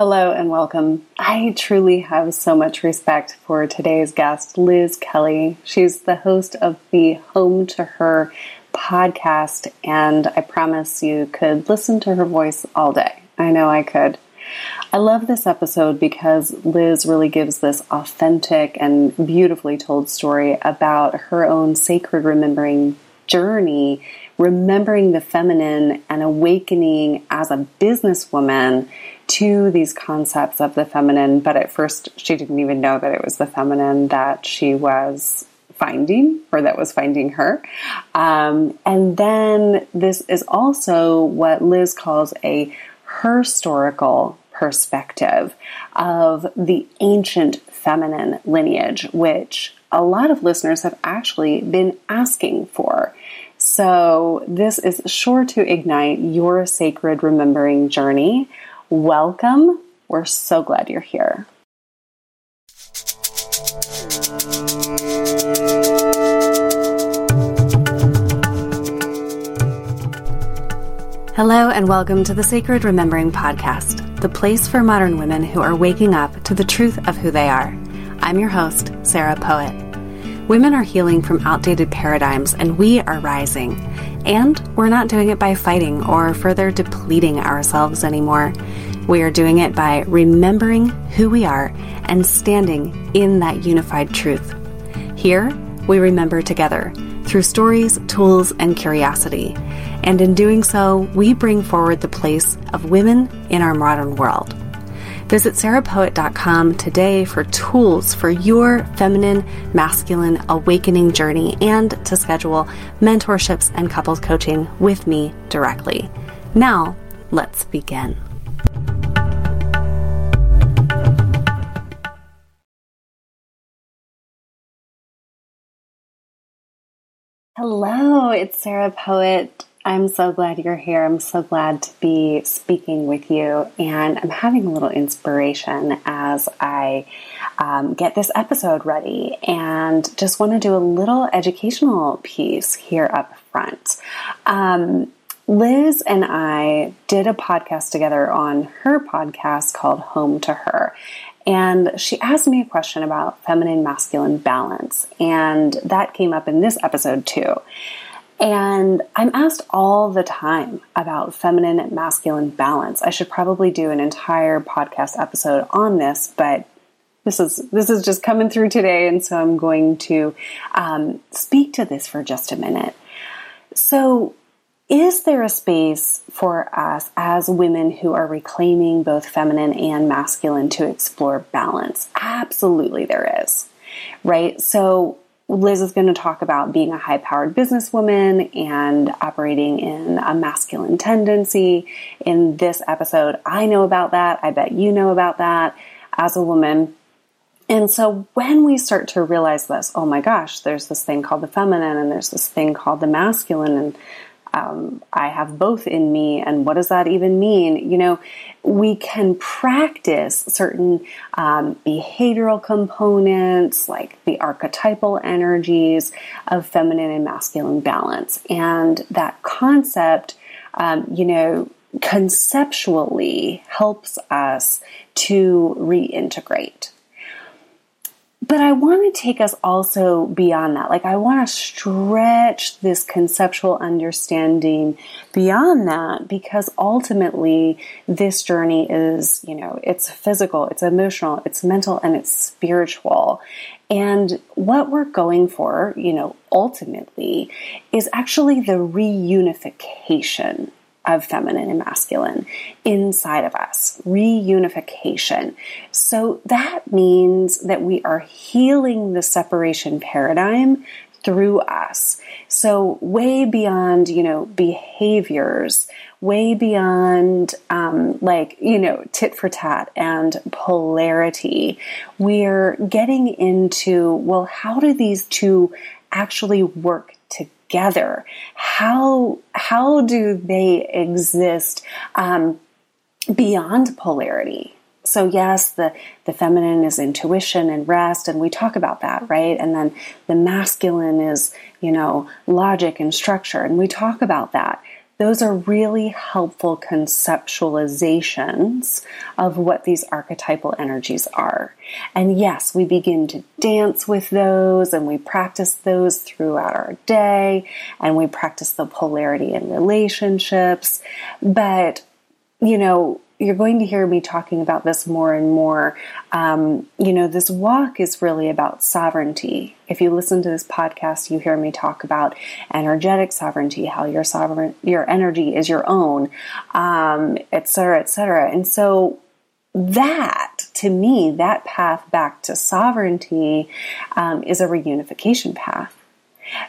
Hello and welcome. I truly have so much respect for today's guest, Liz Kelly. She's the host of the Home to Her podcast, and I promise you could listen to her voice all day. I know I could. I love this episode because Liz really gives this authentic and beautifully told story about her own sacred remembering journey, remembering the feminine and awakening as a businesswoman to these concepts of the feminine, but at first she didn't even know that it was the feminine that she was finding or that was finding her. Um, and then this is also what Liz calls a historical perspective of the ancient feminine lineage, which a lot of listeners have actually been asking for. So, this is sure to ignite your sacred remembering journey welcome. We're so glad you're here. Hello, and welcome to the Sacred Remembering Podcast, the place for modern women who are waking up to the truth of who they are. I'm your host, Sarah Poet. Women are healing from outdated paradigms, and we are rising. And we're not doing it by fighting or further depleting ourselves anymore. We are doing it by remembering who we are and standing in that unified truth. Here, we remember together through stories, tools, and curiosity. And in doing so, we bring forward the place of women in our modern world. Visit sarahpoet.com today for tools for your feminine, masculine awakening journey and to schedule mentorships and couples coaching with me directly. Now, let's begin. Hello, it's Sarah Poet I'm so glad you're here. I'm so glad to be speaking with you. And I'm having a little inspiration as I um, get this episode ready and just want to do a little educational piece here up front. Um, Liz and I did a podcast together on her podcast called Home to Her. And she asked me a question about feminine masculine balance. And that came up in this episode too. And I'm asked all the time about feminine and masculine balance. I should probably do an entire podcast episode on this, but this is this is just coming through today, and so I'm going to um, speak to this for just a minute. So, is there a space for us as women who are reclaiming both feminine and masculine to explore balance? Absolutely, there is. Right. So Liz is going to talk about being a high powered businesswoman and operating in a masculine tendency in this episode. I know about that. I bet you know about that as a woman. And so when we start to realize this, oh my gosh, there's this thing called the feminine and there's this thing called the masculine and um, I have both in me, and what does that even mean? You know, we can practice certain um, behavioral components like the archetypal energies of feminine and masculine balance. And that concept, um, you know, conceptually helps us to reintegrate but I want to take us also beyond that. Like, I want to stretch this conceptual understanding beyond that because ultimately this journey is, you know, it's physical, it's emotional, it's mental, and it's spiritual. And what we're going for, you know, ultimately is actually the reunification of feminine and masculine inside of us, reunification. So that means that we are healing the separation paradigm through us. So way beyond, you know, behaviors, way beyond, um, like, you know, tit for tat and polarity. We're getting into, well, how do these two actually work together? How how do they exist um, beyond polarity? So yes, the the feminine is intuition and rest, and we talk about that, right? And then the masculine is you know logic and structure, and we talk about that. Those are really helpful conceptualizations of what these archetypal energies are. And yes, we begin to dance with those and we practice those throughout our day and we practice the polarity in relationships. But, you know, you're going to hear me talking about this more and more. Um, you know, this walk is really about sovereignty. If you listen to this podcast, you hear me talk about energetic sovereignty, how your sovereign, your energy is your own, um, et cetera, et cetera. And so that, to me, that path back to sovereignty um, is a reunification path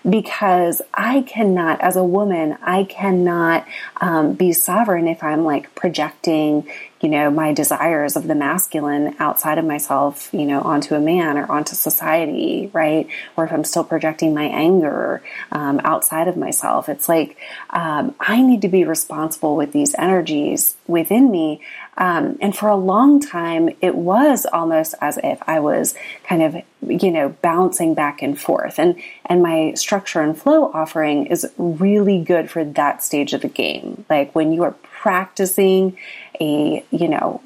because I cannot, as a woman, I cannot um, be sovereign if I'm like projecting, you know, my desires of the masculine outside of myself, you know, onto a man or onto society, right? Or if I'm still projecting my anger um, outside of myself. It's like um, I need to be responsible with these energies within me. Um, and for a long time, it was almost as if I was kind of, you know, bouncing back and forth. And and my structure and flow offering is really good for that stage of the game. Like when you are practicing a, you know,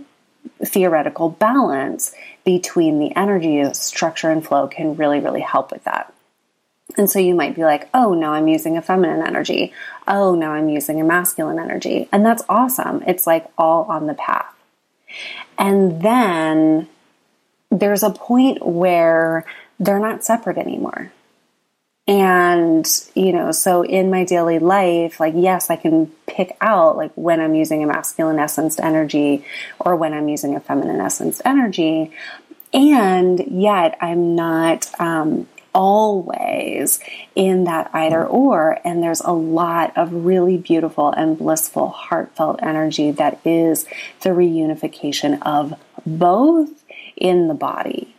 theoretical balance between the energies, structure and flow can really, really help with that. And so you might be like, oh, now I'm using a feminine energy. Oh, now I'm using a masculine energy. And that's awesome. It's like all on the path. And then there's a point where they're not separate anymore. And, you know, so in my daily life, like, yes, I can pick out like when I'm using a masculine essenced energy or when I'm using a feminine essenced energy. And yet I'm not, um, always in that either or. And there's a lot of really beautiful and blissful, heartfelt energy that is the reunification of both in the body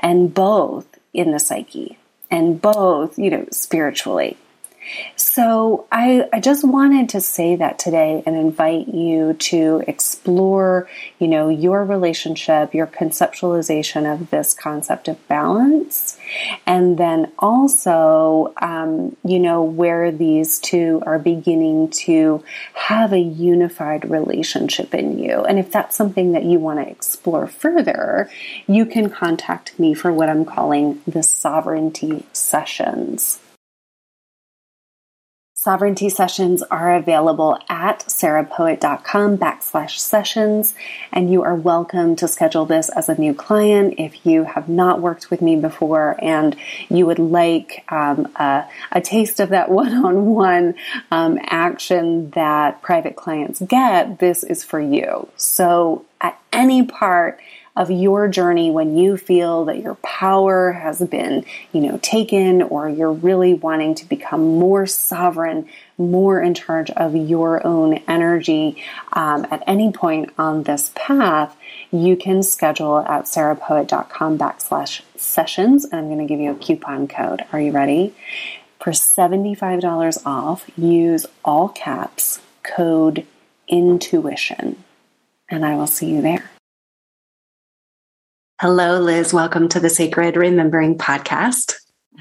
and both in the psyche and both, you know, spiritually. So I, I just wanted to say that today and invite you to explore, you know, your relationship, your conceptualization of this concept of balance, and then also, um, you know, where these two are beginning to have a unified relationship in you. And if that's something that you want to explore further, you can contact me for what I'm calling the sovereignty sessions. Sovereignty sessions are available at sarahpoet.com backslash sessions, and you are welcome to schedule this as a new client if you have not worked with me before and you would like um, a, a, taste of that one-on-one um, action that private clients get. This is for you. So at any part of your journey when you feel that your power has been, you know, taken or you're really wanting to become more sovereign, more in charge of your own energy um, at any point on this path, you can schedule at sarahpoet.com backslash sessions. And I'm going to give you a coupon code. Are you ready? For $75 off, use all caps code intuition. And I will see you there. Hello, Liz. Welcome to the Sacred Remembering Podcast.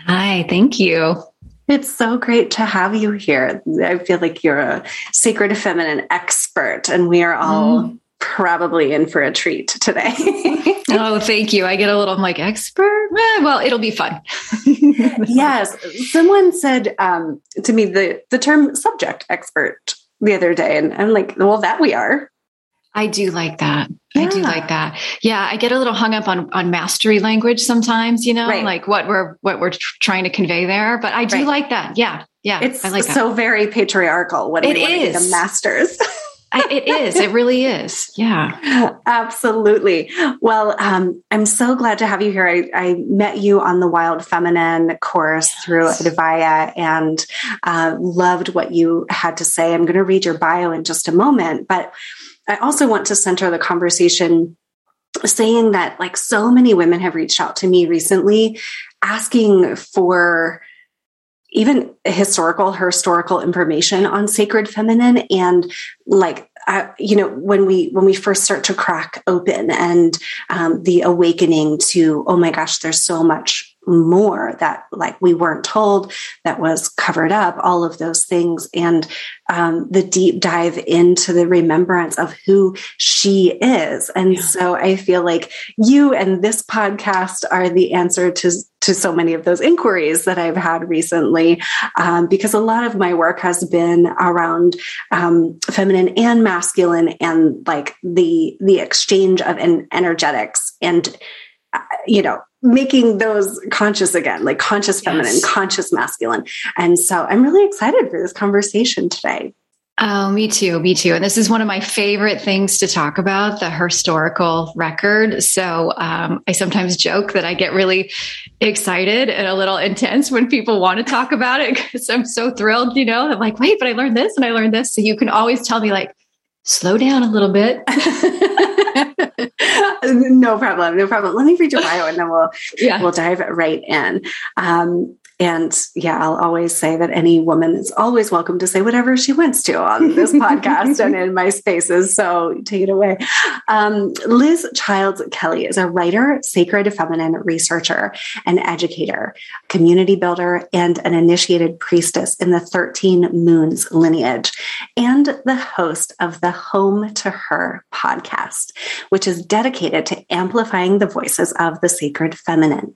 Hi, thank you. It's so great to have you here. I feel like you're a sacred feminine expert, and we are all mm. probably in for a treat today. oh, thank you. I get a little I'm like expert. Eh, well, it'll be fun. yes, someone said um, to me the the term subject expert the other day, and I'm like, well, that we are. I do like that. Yeah. I do like that. Yeah, I get a little hung up on on mastery language sometimes, you know, right. like what we're what we're tr- trying to convey there. But I do right. like that. Yeah, yeah. It's I like so very patriarchal. What it is the masters. I, it is. It really is. Yeah. Absolutely. Well, um, I'm so glad to have you here. I, I, met you on the Wild Feminine course yes. through Advaya and uh, loved what you had to say. I'm going to read your bio in just a moment, but I also want to center the conversation saying that like so many women have reached out to me recently asking for even historical historical information on sacred feminine and like uh, you know when we when we first start to crack open and um, the awakening to oh my gosh there's so much more that like we weren't told that was covered up all of those things and um, the deep dive into the remembrance of who she is and yeah. so i feel like you and this podcast are the answer to to so many of those inquiries that I've had recently, um, because a lot of my work has been around um, feminine and masculine, and like the the exchange of en- energetics, and uh, you know making those conscious again, like conscious feminine, yes. conscious masculine. And so I'm really excited for this conversation today. Oh, me too. Me too. And this is one of my favorite things to talk about the historical record. So um, I sometimes joke that I get really excited and a little intense when people want to talk about it because I'm so thrilled, you know, I'm like, wait, but I learned this and I learned this. So you can always tell me, like, slow down a little bit. no problem. No problem. Let me read your bio and then we'll yeah. we'll dive right in. Um, and yeah, I'll always say that any woman is always welcome to say whatever she wants to on this podcast and in my spaces. So take it away. Um, Liz Childs Kelly is a writer, sacred feminine researcher, and educator, community builder, and an initiated priestess in the 13 Moons lineage, and the host of the Home to Her podcast, which is dedicated to amplifying the voices of the sacred feminine.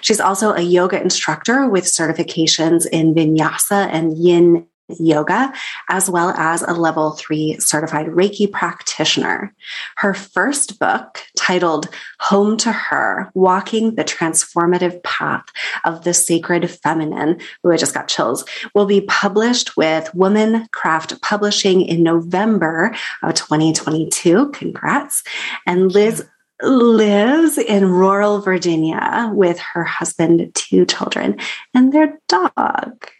She's also a yoga instructor with certifications in vinyasa and yin yoga, as well as a level three certified Reiki practitioner. Her first book, titled Home to Her Walking the Transformative Path of the Sacred Feminine, ooh, I just got chills, will be published with Womancraft Publishing in November of 2022. Congrats. And Liz lives in rural Virginia with her husband, two children, and their dog.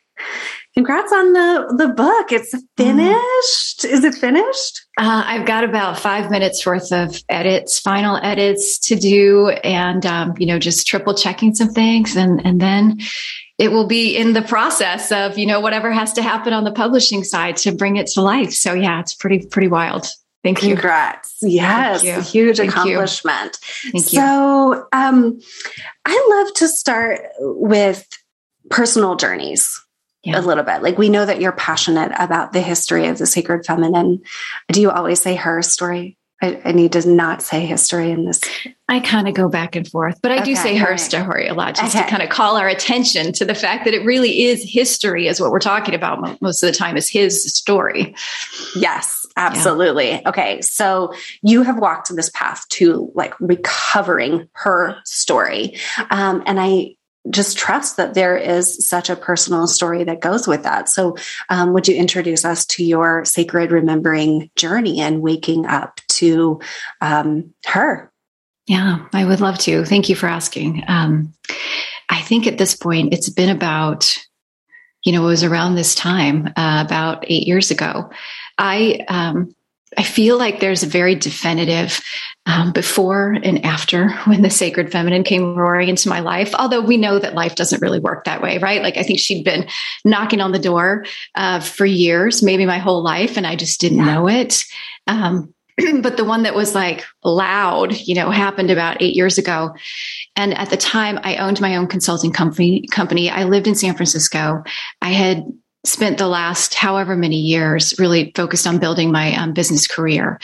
Congrats on the the book. It's finished. Mm. Is it finished? Uh, I've got about five minutes worth of edits, final edits to do, and um, you know, just triple checking some things, and and then it will be in the process of you know whatever has to happen on the publishing side to bring it to life. So yeah, it's pretty pretty wild. Thank you. Congrats. Yes, Thank huge Thank accomplishment. You. Thank you. So, um, I love to start with personal journeys yeah. a little bit. Like we know that you're passionate about the history of the sacred feminine. Do you always say her story? I, I need to not say history in this. I kind of go back and forth, but I okay, do say her right. story a lot just okay. to kind of call our attention to the fact that it really is history, is what we're talking about most of the time, is his story. Yes, Absolutely. Yeah. Okay. So you have walked this path to like recovering her story. Um, and I just trust that there is such a personal story that goes with that. So, um, would you introduce us to your sacred remembering journey and waking up to um, her? Yeah, I would love to. Thank you for asking. Um, I think at this point, it's been about, you know, it was around this time, uh, about eight years ago, I um, I feel like there's a very definitive um, before and after when the sacred feminine came roaring into my life. Although we know that life doesn't really work that way, right? Like I think she'd been knocking on the door uh, for years, maybe my whole life, and I just didn't know it. Um, but the one that was like loud, you know, happened about eight years ago. And at the time, I owned my own consulting company. Company. I lived in San Francisco. I had spent the last however many years really focused on building my um, business career.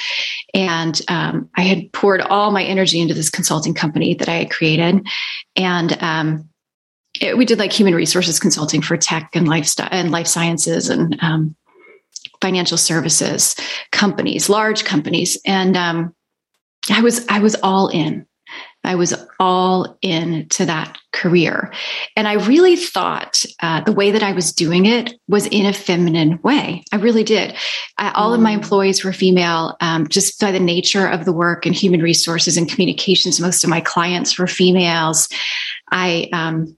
And um, I had poured all my energy into this consulting company that I had created. And um, it, we did like human resources consulting for tech and lifestyle and life sciences and um, financial services companies, large companies. And um, I was I was all in. I was all in to that career. And I really thought uh, the way that I was doing it was in a feminine way. I really did. Uh, all mm. of my mm. employees were female, um, just by the nature of the work and human resources and communications. Most of my clients were females. I, um,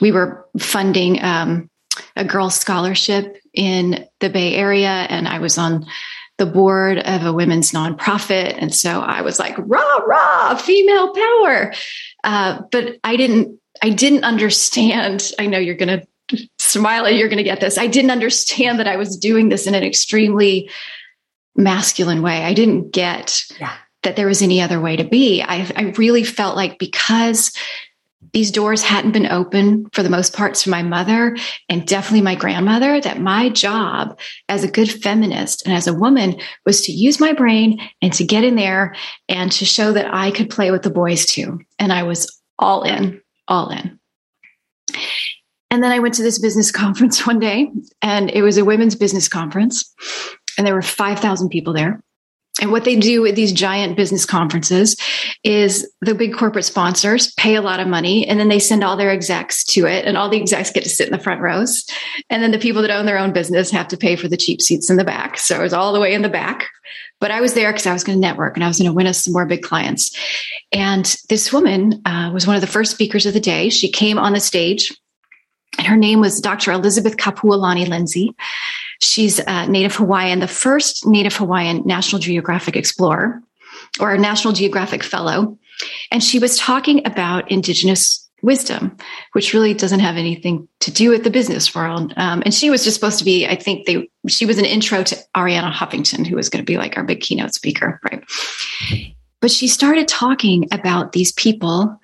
we were funding um, a girls' scholarship in the Bay Area, and I was on the board of a women's nonprofit. And so I was like, rah, rah, female power. Uh, but I didn't, I didn't understand. I know you're going to smile you're going to get this. I didn't understand that I was doing this in an extremely masculine way. I didn't get yeah. that there was any other way to be. I, I really felt like because these doors hadn't been open for the most parts for my mother and definitely my grandmother that my job as a good feminist and as a woman was to use my brain and to get in there and to show that I could play with the boys too. And I was all in, all in. And then I went to this business conference one day and it was a women's business conference and there were 5,000 people there. And what they do at these giant business conferences is the big corporate sponsors pay a lot of money and then they send all their execs to it and all the execs get to sit in the front rows. And then the people that own their own business have to pay for the cheap seats in the back. So I was all the way in the back. But I was there because I was going to network and I was going to win us some more big clients. And this woman uh, was one of the first speakers of the day. She came on the stage and her name was Dr. Elizabeth Kapuolani Lindsey. She's a Native Hawaiian, the first Native Hawaiian National Geographic explorer or National Geographic fellow. And she was talking about Indigenous wisdom, which really doesn't have anything to do with the business world. Um, and she was just supposed to be, I think they, she was an intro to Arianna Huffington, who was going to be like our big keynote speaker, right? But she started talking about these people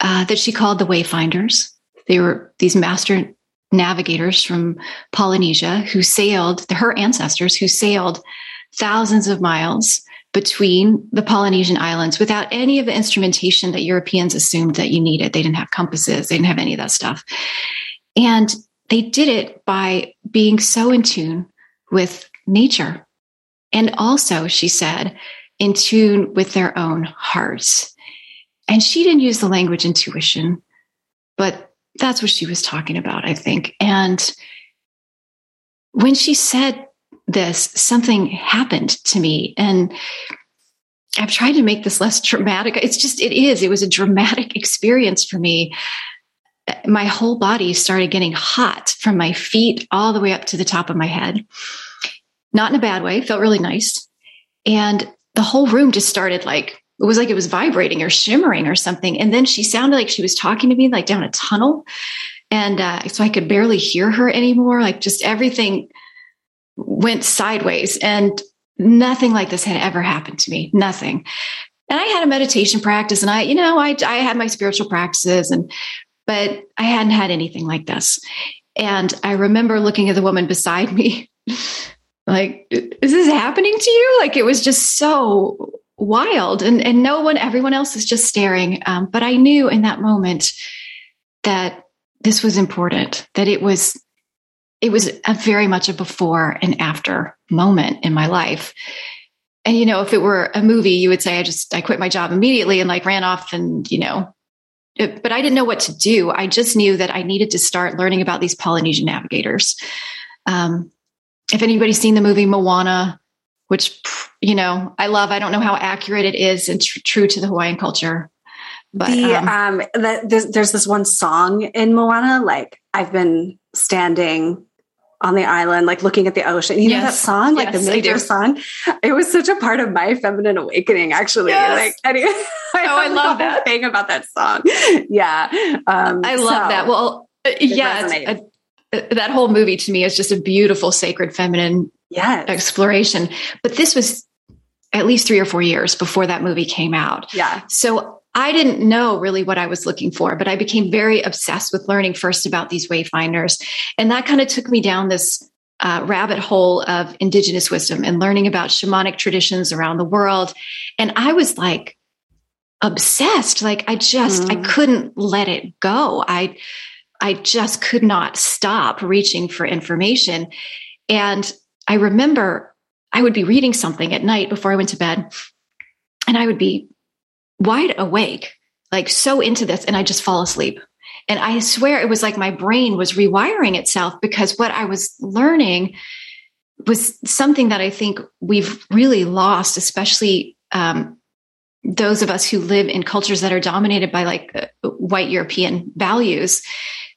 uh, that she called the wayfinders. They were these master navigators from Polynesia who sailed, her ancestors who sailed thousands of miles between the Polynesian islands without any of the instrumentation that Europeans assumed that you needed. They didn't have compasses, they didn't have any of that stuff. And they did it by being so in tune with nature. And also, she said, in tune with their own hearts. And she didn't use the language intuition, but that's what she was talking about, I think. And when she said this, something happened to me. And I've tried to make this less dramatic. It's just, it is. It was a dramatic experience for me. My whole body started getting hot from my feet all the way up to the top of my head. Not in a bad way, felt really nice. And the whole room just started like it was like it was vibrating or shimmering or something. And then she sounded like she was talking to me like down a tunnel. And uh, so I could barely hear her anymore. Like just everything went sideways. And nothing like this had ever happened to me. Nothing. And I had a meditation practice and I, you know, I, I had my spiritual practices and, but I hadn't had anything like this. And I remember looking at the woman beside me, like, is this happening to you? Like, it was just so wild. And, and no one everyone else is just staring. Um, but i knew in that moment that this was important that it was it was a very much a before and after moment in my life. And you know if it were a movie you would say i just i quit my job immediately and like ran off and you know it, but i didn't know what to do. I just knew that i needed to start learning about these polynesian navigators. Um, if anybody's seen the movie moana which you know I love. I don't know how accurate it is and tr- true to the Hawaiian culture. But the, um, um the, there's, there's this one song in Moana, like I've been standing on the island, like looking at the ocean. You yes. know that song, like yes, the major song. It was such a part of my feminine awakening, actually. Yes. Like, anyway, I oh, I love that thing about that song. Yeah, um, I love so that. Well, uh, yeah, uh, that whole movie to me is just a beautiful, sacred, feminine yes. exploration. But this was at least three or four years before that movie came out. Yeah. So I didn't know really what I was looking for, but I became very obsessed with learning first about these wayfinders. And that kind of took me down this uh, rabbit hole of indigenous wisdom and learning about shamanic traditions around the world. And I was like obsessed. Like I just, mm. I couldn't let it go. I, I just could not stop reaching for information. And I remember I would be reading something at night before I went to bed, and I would be wide awake, like so into this, and I just fall asleep. And I swear it was like my brain was rewiring itself because what I was learning was something that I think we've really lost, especially um, those of us who live in cultures that are dominated by like uh, white European values.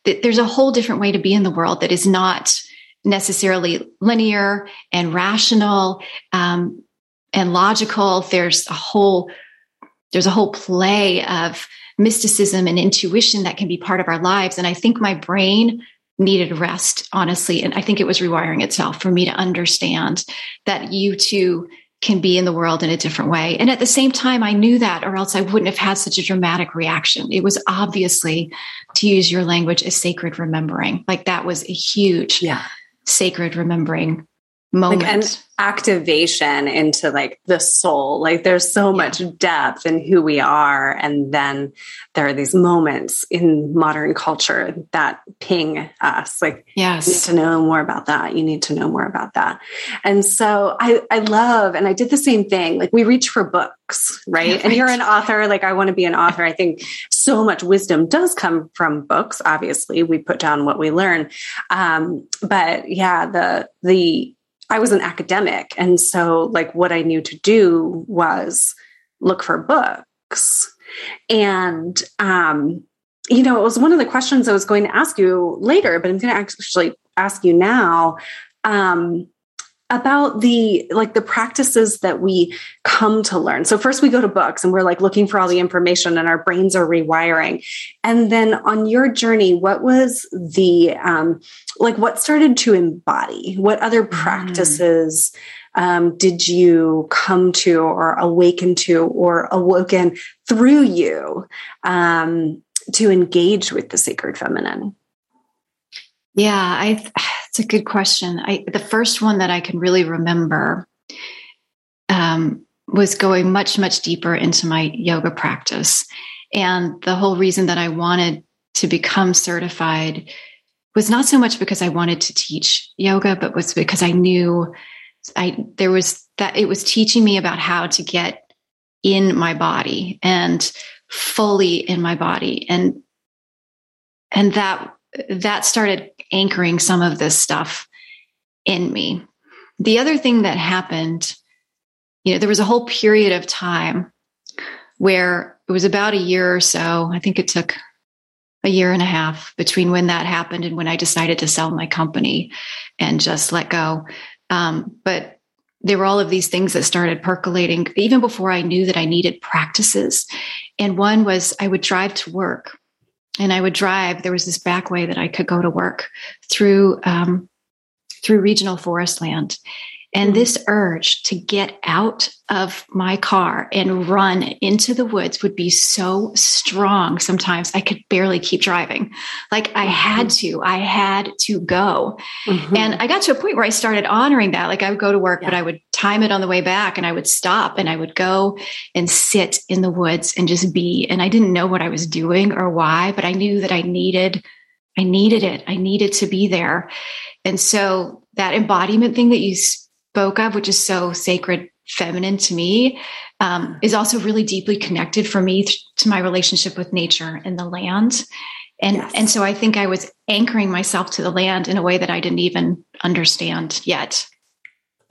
That there's a whole different way to be in the world that is not necessarily linear and rational um, and logical. There's a whole there's a whole play of mysticism and intuition that can be part of our lives. And I think my brain needed rest, honestly. And I think it was rewiring itself for me to understand that you too can be in the world in a different way. And at the same time, I knew that, or else I wouldn't have had such a dramatic reaction. It was obviously, to use your language, a sacred remembering. Like that was a huge, yeah. Sacred remembering moment. Like an activation into like the soul. Like there's so yeah. much depth in who we are. And then there are these moments in modern culture that ping us. Like, yes. you need to know more about that. You need to know more about that. And so I, I love, and I did the same thing. Like we reach for books, right? Yeah, right. And you're an author. Like I want to be an author. I think so much wisdom does come from books. Obviously, we put down what we learn. Um, but yeah, the, the, I was an academic. And so, like, what I knew to do was look for books. And, um, you know, it was one of the questions I was going to ask you later, but I'm going to actually ask you now. Um, about the like the practices that we come to learn so first we go to books and we're like looking for all the information and our brains are rewiring and then on your journey what was the um like what started to embody what other mm. practices mm. um, did you come to or awaken to or awoken through you um, to engage with the sacred feminine yeah i it's a good question. I the first one that I can really remember um, was going much much deeper into my yoga practice, and the whole reason that I wanted to become certified was not so much because I wanted to teach yoga, but was because I knew I there was that it was teaching me about how to get in my body and fully in my body and and that that started anchoring some of this stuff in me. The other thing that happened, you know, there was a whole period of time where it was about a year or so. I think it took a year and a half between when that happened and when I decided to sell my company and just let go. Um, but there were all of these things that started percolating even before I knew that I needed practices. And one was I would drive to work and I would drive. There was this back way that I could go to work through um, through regional forest land, and mm-hmm. this urge to get out of my car and run into the woods would be so strong. Sometimes I could barely keep driving. Like I had mm-hmm. to, I had to go. Mm-hmm. And I got to a point where I started honoring that. Like I would go to work, yeah. but I would time it on the way back and I would stop and I would go and sit in the woods and just be. And I didn't know what I was doing or why, but I knew that I needed, I needed it. I needed to be there. And so that embodiment thing that you spoke of, which is so sacred feminine to me, um, is also really deeply connected for me th- to my relationship with nature and the land. And, yes. and so I think I was anchoring myself to the land in a way that I didn't even understand yet.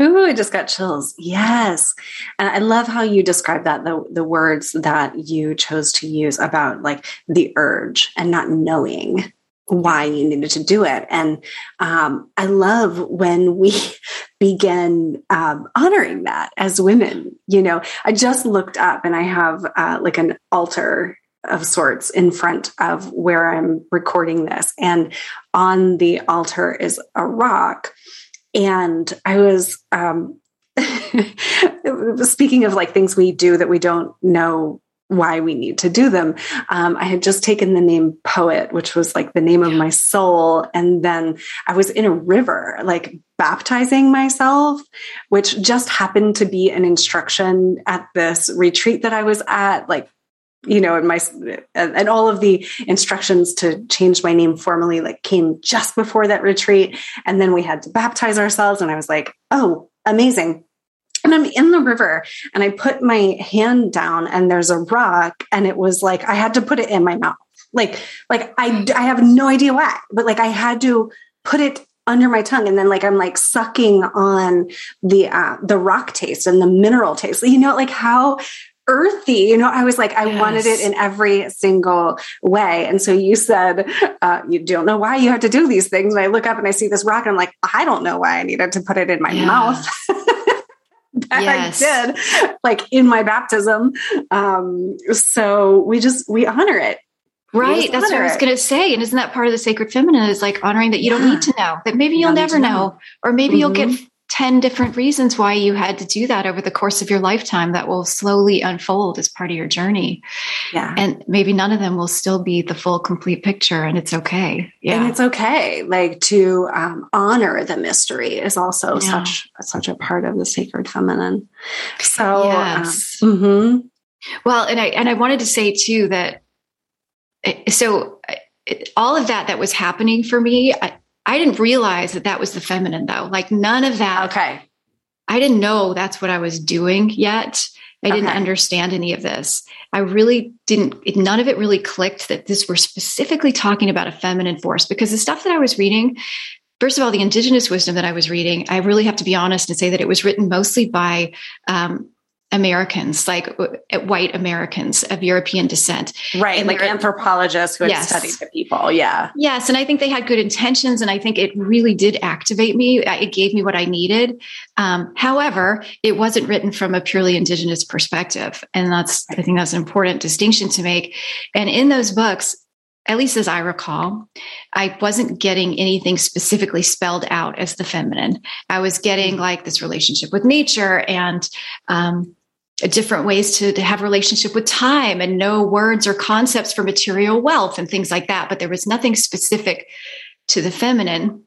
Ooh, I just got chills. Yes. And I love how you describe that, the, the words that you chose to use about like the urge and not knowing why you needed to do it. And um, I love when we begin um, honoring that as women. You know, I just looked up and I have uh, like an altar of sorts in front of where I'm recording this. And on the altar is a rock. And I was, um, speaking of like things we do that we don't know why we need to do them. Um, I had just taken the name poet, which was like the name of my soul. And then I was in a river, like baptizing myself, which just happened to be an instruction at this retreat that I was at, like you know, and my and all of the instructions to change my name formally like came just before that retreat, and then we had to baptize ourselves, and I was like, oh, amazing and I'm in the river and I put my hand down and there's a rock and it was like I had to put it in my mouth. Like like I I have no idea why, but like I had to put it under my tongue and then like I'm like sucking on the uh the rock taste and the mineral taste. You know like how earthy you know i was like i yes. wanted it in every single way and so you said uh, you don't know why you have to do these things and i look up and i see this rock and i'm like i don't know why i needed to put it in my yes. mouth that yes. I did, like in my baptism. Um, so we just we honor it. Right. That's what I was going to say. And isn't that part of the sacred feminine is like honoring that you yeah. don't need to know, that maybe you'll never know. know, or maybe mm-hmm. you'll get mm-hmm. 10 different reasons why you had to do that over the course of your lifetime that will slowly unfold as part of your journey. Yeah. And maybe none of them will still be the full complete picture and it's okay. Yeah. And it's okay. Like to um, honor the mystery is also yeah. such such a part of the sacred feminine. So yes. Um, mm-hmm. Well, and I and I wanted to say too that eh, so all of that that was happening for me, I, I didn't realize that that was the feminine though. Like none of that. Okay. I didn't know that's what I was doing yet. I okay. didn't understand any of this. I really didn't, it, none of it really clicked that this were specifically talking about a feminine force because the stuff that I was reading, first of all, the indigenous wisdom that I was reading, I really have to be honest and say that it was written mostly by um, Americans, like uh, white Americans of European descent. Right. And like anthropologists who had yes. studied the people. Yeah. Yes. And I think they had good intentions. And I think it really did activate me. It gave me what I needed. Um, however, it wasn't written from a purely indigenous perspective. And that's, I think that's an important distinction to make. And in those books, at least as I recall, I wasn't getting anything specifically spelled out as the feminine. I was getting like this relationship with nature and um, different ways to, to have relationship with time and know words or concepts for material wealth and things like that. But there was nothing specific to the feminine.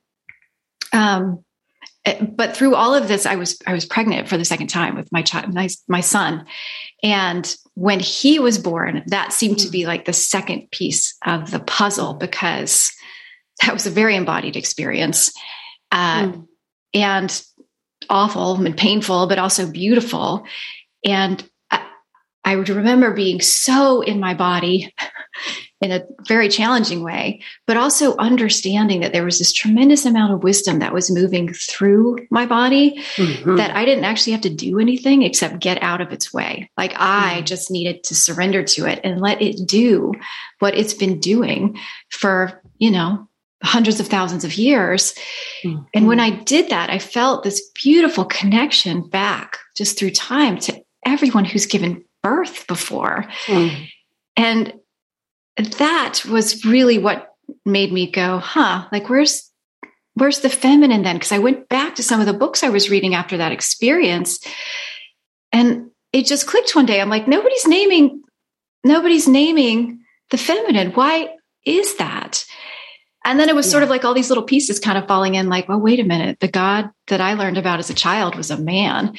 Um, eh, but through all of this i was i was pregnant for the second time with my child my, my son. And when he was born that seemed to be like the second piece of the puzzle because that was a very embodied experience. Uh, mm. and awful and painful but also beautiful and I, I would remember being so in my body in a very challenging way, but also understanding that there was this tremendous amount of wisdom that was moving through my body mm-hmm. that I didn't actually have to do anything except get out of its way. Like I mm-hmm. just needed to surrender to it and let it do what it's been doing for, you know, hundreds of thousands of years. Mm-hmm. And when I did that, I felt this beautiful connection back just through time to everyone who's given birth before. Mm. And that was really what made me go, huh, like where's where's the feminine then? Because I went back to some of the books I was reading after that experience. And it just clicked one day. I'm like, nobody's naming, nobody's naming the feminine. Why is that? And then it was yeah. sort of like all these little pieces kind of falling in, like, well, wait a minute. The God that I learned about as a child was a man.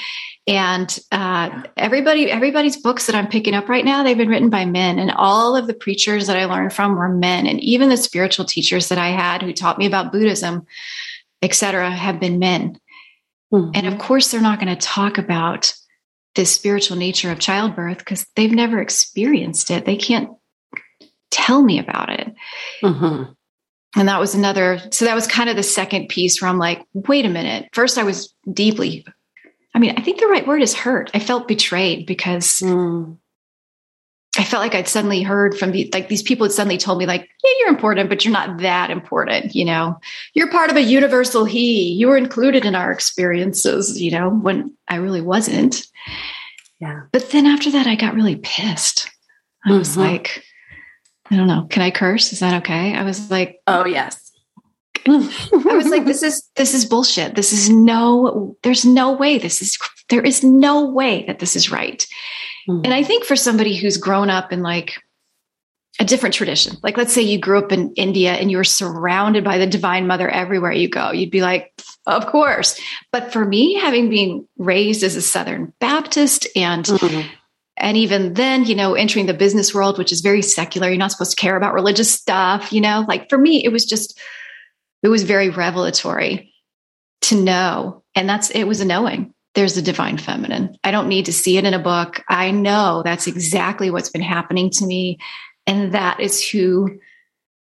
And uh, everybody, everybody's books that I'm picking up right now, they've been written by men. And all of the preachers that I learned from were men. And even the spiritual teachers that I had who taught me about Buddhism, etc., have been men. Mm-hmm. And of course, they're not going to talk about this spiritual nature of childbirth because they've never experienced it. They can't tell me about it. Mm-hmm and that was another so that was kind of the second piece where i'm like wait a minute. First i was deeply i mean i think the right word is hurt. I felt betrayed because mm. i felt like i'd suddenly heard from the like these people had suddenly told me like yeah you're important but you're not that important you know? You're part of a universal he. You were included in our experiences you know when i really wasn't. Yeah. But then after that i got really pissed. I mm-hmm. was like I don't know. Can I curse? Is that okay? I was like, oh yes. I was like, this is this is bullshit. This is no. There's no way. This is there is no way that this is right. Mm-hmm. And I think for somebody who's grown up in like a different tradition, like let's say you grew up in India and you were surrounded by the Divine Mother everywhere you go, you'd be like, of course. But for me, having been raised as a Southern Baptist and mm-hmm and even then, you know, entering the business world, which is very secular, you're not supposed to care about religious stuff, you know, like for me, it was just, it was very revelatory to know. And that's, it was a knowing there's a divine feminine. I don't need to see it in a book. I know that's exactly what's been happening to me. And that is who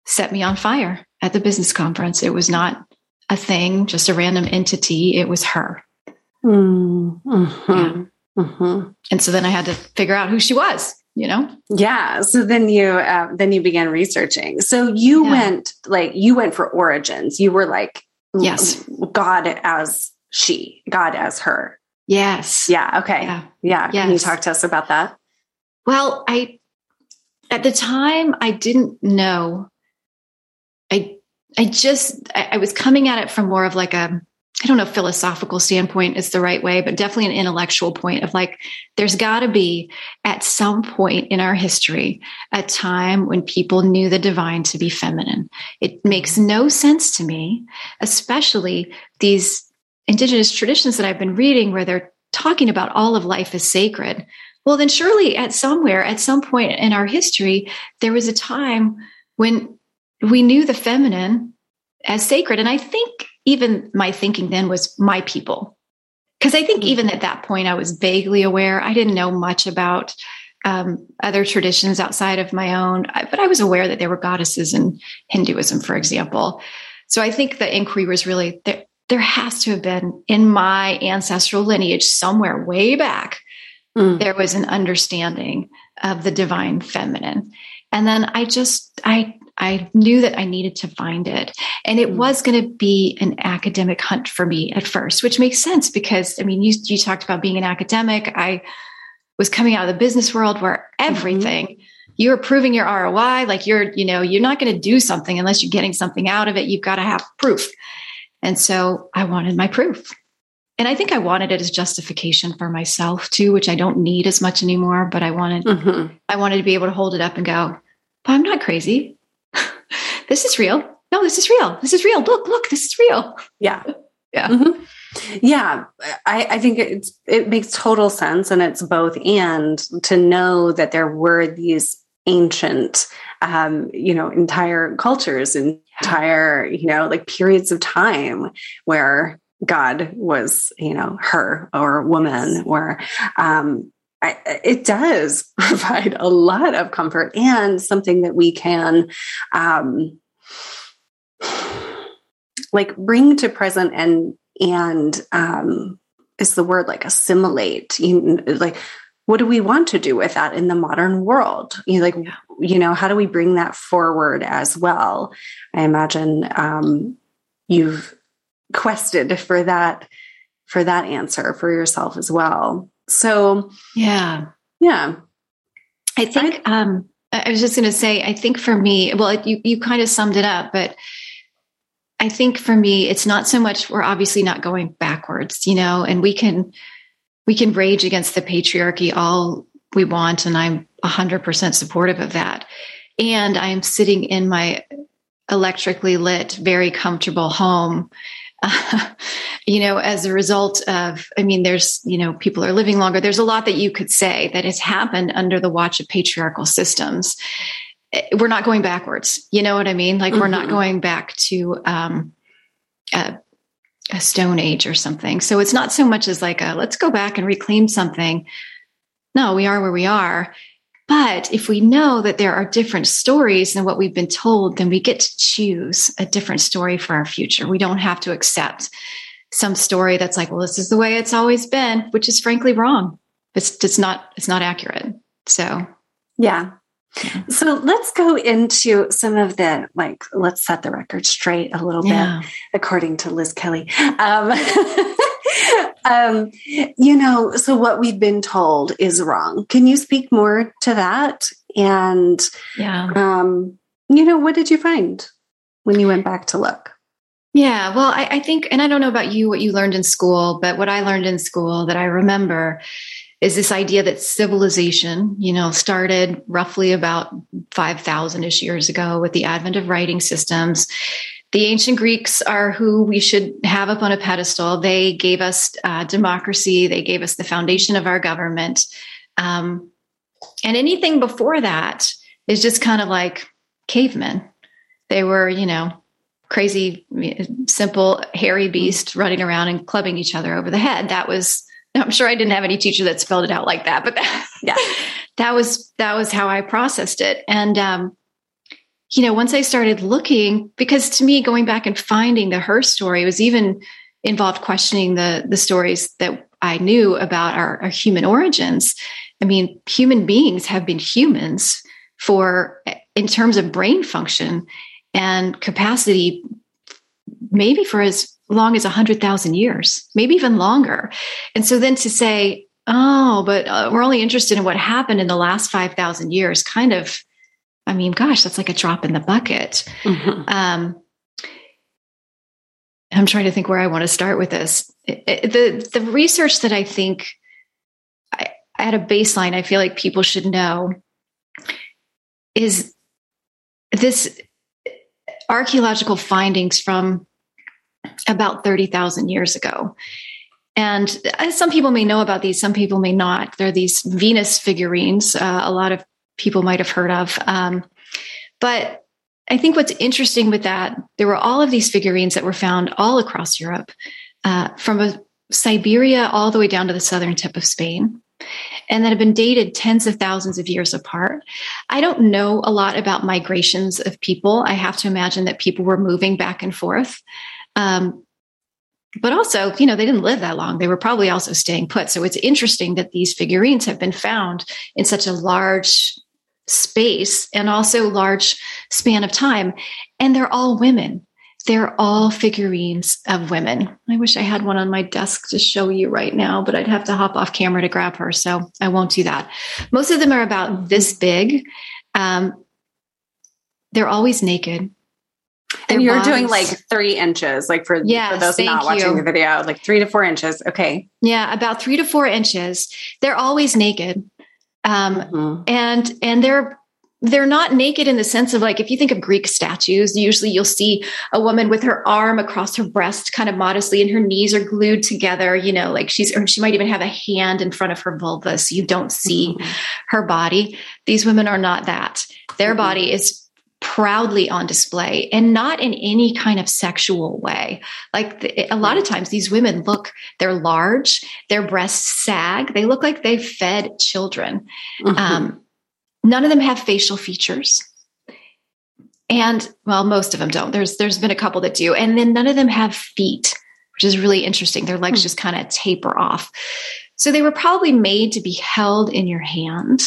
set me on fire at the business conference. It was not a thing, just a random entity. It was her. Mm-hmm. Yeah. Mm-hmm. And so then I had to figure out who she was, you know? Yeah. So then you, uh, then you began researching. So you yeah. went like, you went for origins. You were like, yes, God as she, God as her. Yes. Yeah. Okay. Yeah. yeah. Yes. Can you talk to us about that? Well, I, at the time, I didn't know. I, I just, I, I was coming at it from more of like a, I don't know, philosophical standpoint is the right way, but definitely an intellectual point of like, there's got to be at some point in our history a time when people knew the divine to be feminine. It makes mm-hmm. no sense to me, especially these indigenous traditions that I've been reading where they're talking about all of life is sacred. Well, then surely at somewhere, at some point in our history, there was a time when we knew the feminine as sacred. And I think even my thinking then was my people. Because I think mm-hmm. even at that point, I was vaguely aware. I didn't know much about um, other traditions outside of my own, but I was aware that there were goddesses in Hinduism, for example. So I think the inquiry was really there, there has to have been in my ancestral lineage somewhere way back, mm. there was an understanding of the divine feminine. And then I just, I I knew that I needed to find it. And it mm. was going to be an academic hunt for me at first, which makes sense because, I mean, you, you talked about being an academic. I was coming out of the business world where mm-hmm. everything, mm-hmm. you're proving your ROI, like you're, you know, you're not going to do something unless you're getting something out of it. You've got to have proof. And so I wanted my proof. And I think I wanted it as justification for myself too, which I don't need as much anymore. But I wanted, mm-hmm. I wanted to be able to hold it up and go, I'm not crazy this is real. No, this is real. This is real. Look, look, this is real. Yeah. Yeah. Mm-hmm. Yeah. I, I think it's, it makes total sense. And it's both and to know that there were these ancient, um, you know, entire cultures, entire, you know, like periods of time where God was, you know, her or woman or, um, I, it does provide a lot of comfort and something that we can um, like bring to present and and um, is the word like assimilate you, like what do we want to do with that in the modern world? You know, like you know how do we bring that forward as well? I imagine um, you've quested for that for that answer for yourself as well so, yeah. Yeah. I think I, um I was just going to say I think for me, well you you kind of summed it up, but I think for me it's not so much we're obviously not going backwards, you know, and we can we can rage against the patriarchy all we want and I'm 100% supportive of that. And I'm sitting in my electrically lit, very comfortable home uh, you know, as a result of, I mean, there's, you know, people are living longer. There's a lot that you could say that has happened under the watch of patriarchal systems. Eh, we're not going backwards. You know what I mean? Like, mm-hmm. we're not mm-hmm. going back to um, a, a stone age or something. So it's not so much as like a let's go back and reclaim something. No, we are where we are. But if we know that there are different stories than what we've been told, then we get to choose a different story for our future. We don't have to accept some story that's like, well, this is the way it's always been, which is frankly wrong. It's just not, it's not accurate. So, yeah. So let's go into some of the like. Let's set the record straight a little yeah. bit, according to Liz Kelly. Um, um, you know, so what we've been told is wrong. Can you speak more to that? And yeah, um, you know, what did you find when you went back to look? Yeah, well, I, I think, and I don't know about you, what you learned in school, but what I learned in school that I remember is this idea that civilization, you know, started roughly about 5,000 ish years ago with the advent of writing systems the ancient Greeks are who we should have up on a pedestal. They gave us uh, democracy, they gave us the foundation of our government. Um, and anything before that is just kind of like cavemen. They were, you know, crazy, simple, hairy beast running around and clubbing each other over the head. That was, I'm sure I didn't have any teacher that spelled it out like that, but that, yeah, that was, that was how I processed it. And, um, you know, once I started looking, because to me, going back and finding the her story was even involved questioning the the stories that I knew about our, our human origins. I mean, human beings have been humans for in terms of brain function and capacity, maybe for as long as 100,000 years, maybe even longer. And so then to say, oh, but uh, we're only interested in what happened in the last 5,000 years kind of I mean, gosh, that's like a drop in the bucket. Mm-hmm. Um, I'm trying to think where I want to start with this. It, it, the the research that I think I, at a baseline, I feel like people should know is this archaeological findings from about 30,000 years ago. And uh, some people may know about these, some people may not. They're these Venus figurines, uh, a lot of people might have heard of. Um, but I think what's interesting with that, there were all of these figurines that were found all across Europe, uh, from a, Siberia all the way down to the southern tip of Spain, and that have been dated tens of thousands of years apart. I don't know a lot about migrations of people. I have to imagine that people were moving back and forth. Um, but also, you know, they didn't live that long. They were probably also staying put. So it's interesting that these figurines have been found in such a large space and also large span of time. And they're all women. They're all figurines of women. I wish I had one on my desk to show you right now, but I'd have to hop off camera to grab her. So I won't do that. Most of them are about this big. Um, they're always naked. Their and you're bodies, doing like three inches, like for, yes, for those not watching you. the video, like three to four inches. Okay. Yeah, about three to four inches. They're always naked. Um, mm-hmm. and and they're they're not naked in the sense of like if you think of greek statues usually you'll see a woman with her arm across her breast kind of modestly and her knees are glued together you know like she's or she might even have a hand in front of her vulva so you don't see mm-hmm. her body these women are not that their mm-hmm. body is proudly on display and not in any kind of sexual way. Like the, a lot of times these women look, they're large, their breasts sag, they look like they've fed children. Mm-hmm. Um, none of them have facial features. And well, most of them don't. There's there's been a couple that do. And then none of them have feet, which is really interesting. Their legs mm-hmm. just kind of taper off. So they were probably made to be held in your hand.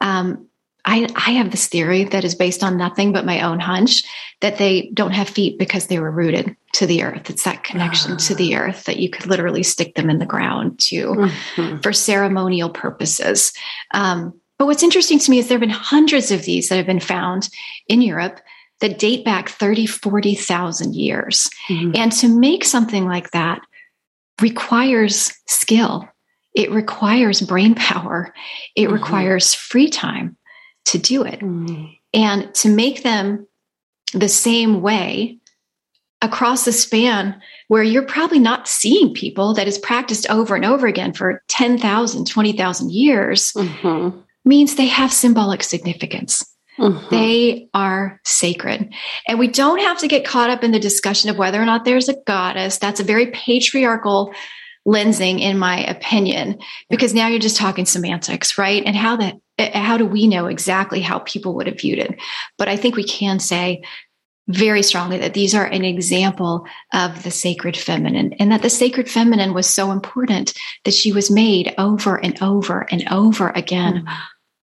Um, I, I have this theory that is based on nothing but my own hunch that they don't have feet because they were rooted to the earth. It's that connection to the ah. earth that you could literally stick them in the ground to mm-hmm. for ceremonial purposes. Um, but what's interesting to me is there have been hundreds of these that have been found in Europe that date back 30, 40,000 years. Mm-hmm. And to make something like that requires skill. It requires brain power. It mm-hmm. requires free time to do it. Mm. And to make them the same way across the span where you're probably not seeing people that is practiced over and over again for 10,000, 20,000 years mm-hmm. means they have symbolic significance. Mm-hmm. They are sacred. And we don't have to get caught up in the discussion of whether or not there's a goddess. That's a very patriarchal lensing, in my opinion, because now you're just talking semantics, right? And how that how do we know exactly how people would have viewed it? But I think we can say very strongly that these are an example of the sacred feminine and that the sacred feminine was so important that she was made over and over and over again mm.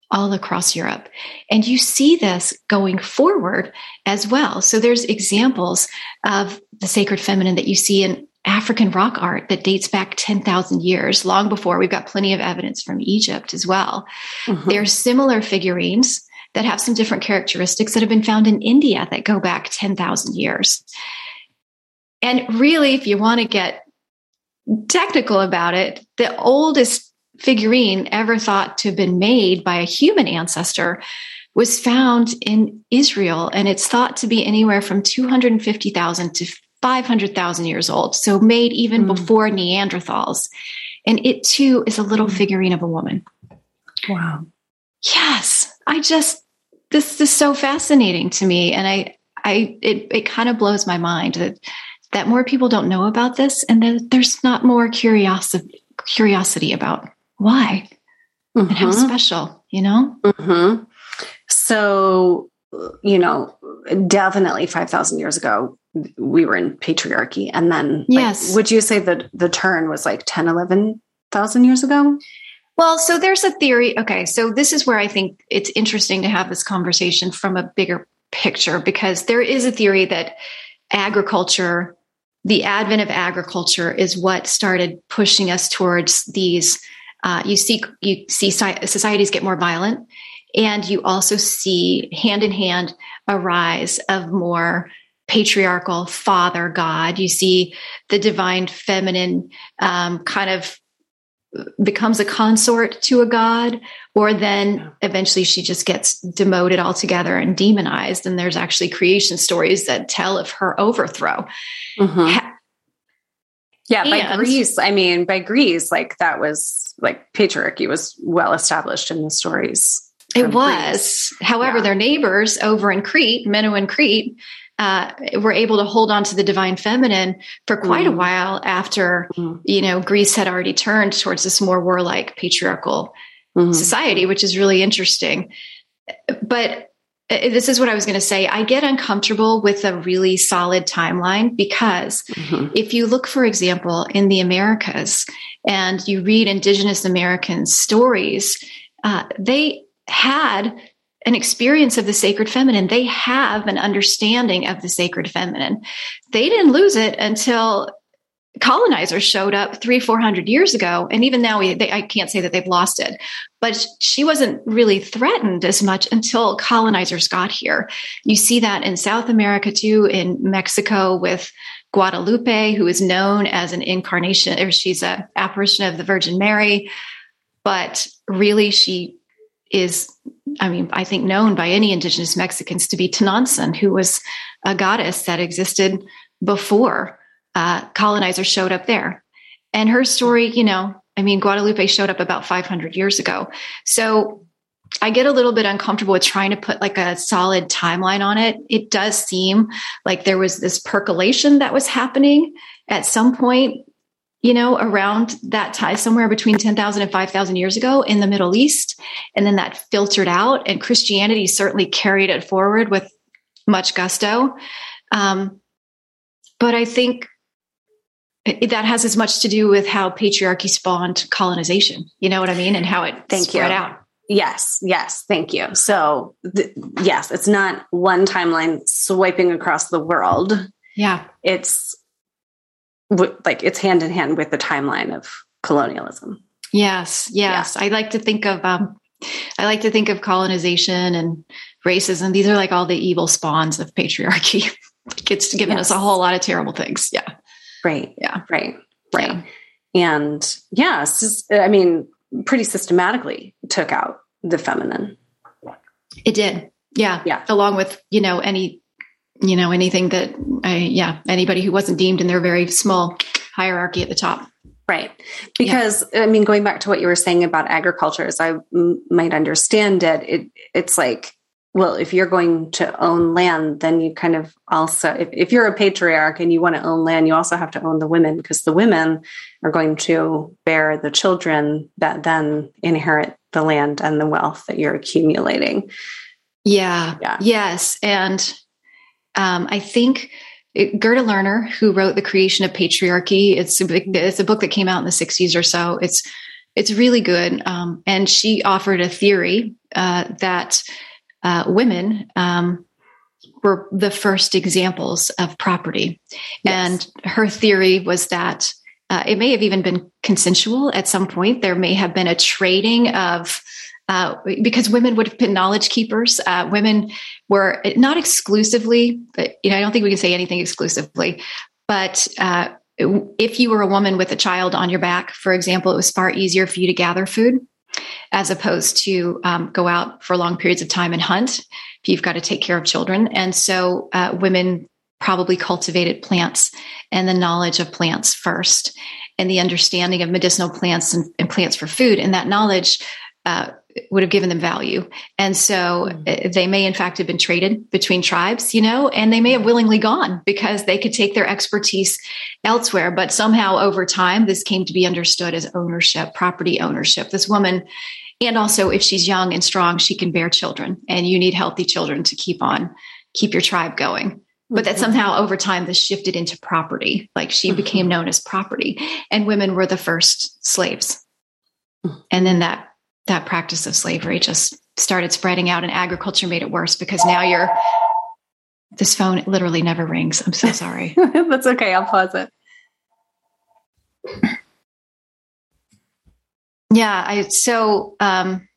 all across Europe. And you see this going forward as well. So there's examples of the sacred feminine that you see in African rock art that dates back 10,000 years, long before we've got plenty of evidence from Egypt as well. Mm-hmm. There are similar figurines that have some different characteristics that have been found in India that go back 10,000 years. And really, if you want to get technical about it, the oldest figurine ever thought to have been made by a human ancestor was found in Israel, and it's thought to be anywhere from 250,000 to 500,000 years old, so made even mm. before Neanderthals. And it too is a little hmm. figurine of a woman. Wow. Yes. I just, this is so fascinating to me. And I, I, it, it kind of blows my mind that, that more people don't know about this and that there's not more curiosity, curiosity about why mm-hmm. and how mm-hmm. special, you know? Mm-hmm. So, you know, definitely 5,000 years ago, we were in patriarchy. And then, yes. Like, would you say that the turn was like 10, 11,000 years ago? Well, so there's a theory. Okay. So this is where I think it's interesting to have this conversation from a bigger picture because there is a theory that agriculture, the advent of agriculture, is what started pushing us towards these. Uh, you see, you see societies get more violent, and you also see hand in hand a rise of more patriarchal father god. You see the divine feminine um, kind of becomes a consort to a god, or then eventually she just gets demoted altogether and demonized. And there's actually creation stories that tell of her overthrow. Mm-hmm. Yeah, by and, Greece, I mean, by Greece, like that was like patriarchy was well established in the stories. It was. Greece. However, yeah. their neighbors over in Crete, Minoan and Crete, uh, were able to hold on to the divine feminine for quite mm. a while after, mm. you know, Greece had already turned towards this more warlike patriarchal mm. society, which is really interesting. But uh, this is what I was going to say. I get uncomfortable with a really solid timeline because mm-hmm. if you look, for example, in the Americas and you read Indigenous American stories, uh, they had an experience of the sacred feminine. They have an understanding of the sacred feminine. They didn't lose it until colonizers showed up three, four hundred years ago, and even now, we, they, I can't say that they've lost it. But she wasn't really threatened as much until colonizers got here. You see that in South America too, in Mexico with Guadalupe, who is known as an incarnation, or she's an apparition of the Virgin Mary, but really she is, I mean, I think known by any indigenous Mexicans to be Tonantzin, who was a goddess that existed before uh, colonizers showed up there. And her story, you know, I mean, Guadalupe showed up about 500 years ago. So I get a little bit uncomfortable with trying to put like a solid timeline on it. It does seem like there was this percolation that was happening at some point, you know, around that time, somewhere between 10,000 and 5,000 years ago in the Middle East. And then that filtered out, and Christianity certainly carried it forward with much gusto. Um, but I think that has as much to do with how patriarchy spawned colonization. You know what I mean? And how it Thank spread you. out. Yes, yes, thank you. So, th- yes, it's not one timeline swiping across the world. Yeah. It's like it's hand in hand with the timeline of colonialism. Yes, yes. Yeah. I like to think of um I like to think of colonization and racism. These are like all the evil spawns of patriarchy. it's given yes. us a whole lot of terrible things. Yeah. Right. Yeah. Right. Right. Yeah. And yes, I mean, pretty systematically took out the feminine. It did. Yeah. Yeah. Along with, you know, any, you know, anything that, I, yeah, anybody who wasn't deemed in their very small hierarchy at the top. Right. Because, yeah. I mean, going back to what you were saying about agriculture, as I m- might understand it, it, it's like well, if you're going to own land, then you kind of also, if, if you're a patriarch and you want to own land, you also have to own the women because the women are going to bear the children that then inherit the land and the wealth that you're accumulating. Yeah. yeah. Yes. And um, I think it, Gerda Lerner, who wrote The Creation of Patriarchy, it's a, it's a book that came out in the 60s or so. It's it's really good. Um, and she offered a theory uh, that uh, women um, were the first examples of property. Yes. And her theory was that uh, it may have even been consensual at some point. There may have been a trading of, uh, because women would have been knowledge keepers. Uh, women were not exclusively, but, you know, I don't think we can say anything exclusively, but uh, if you were a woman with a child on your back, for example, it was far easier for you to gather food as opposed to um, go out for long periods of time and hunt if you've got to take care of children. And so uh, women probably cultivated plants and the knowledge of plants first and the understanding of medicinal plants and, and plants for food. And that knowledge uh, would have given them value. And so mm. they may, in fact, have been traded between tribes, you know, and they may have willingly gone because they could take their expertise elsewhere. But somehow over time, this came to be understood as ownership, property ownership. This woman, and also if she's young and strong, she can bear children, and you need healthy children to keep on, keep your tribe going. But that mm-hmm. somehow over time, this shifted into property. Like she mm-hmm. became known as property, and women were the first slaves. Mm. And then that that practice of slavery just started spreading out and agriculture made it worse because now you're this phone literally never rings. I'm so sorry. That's okay. I'll pause it. Yeah, I so um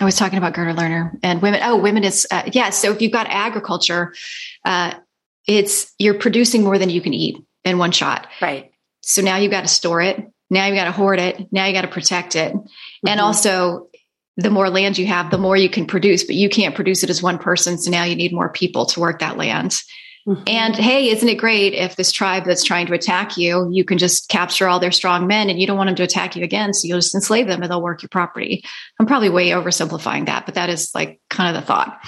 I was talking about Gerda Lerner and women. Oh, women is uh, yeah. So if you've got agriculture, uh, it's you're producing more than you can eat in one shot. Right. So now you've got to store it. Now you've got to hoard it. Now you've got to protect it. Mm-hmm. And also, the more land you have, the more you can produce, but you can't produce it as one person. So now you need more people to work that land. Mm-hmm. And hey, isn't it great if this tribe that's trying to attack you, you can just capture all their strong men and you don't want them to attack you again. So you'll just enslave them and they'll work your property. I'm probably way oversimplifying that, but that is like kind of the thought.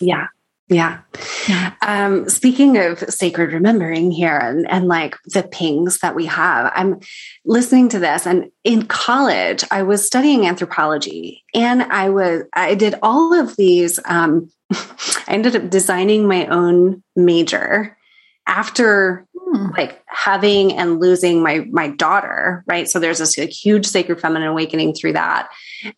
Yeah. Yeah. yeah. Um, speaking of sacred remembering here and, and like the pings that we have, I'm listening to this and in college, I was studying anthropology and I was, I did all of these, um, I ended up designing my own major after hmm. like having and losing my my daughter right so there's this like, huge sacred feminine awakening through that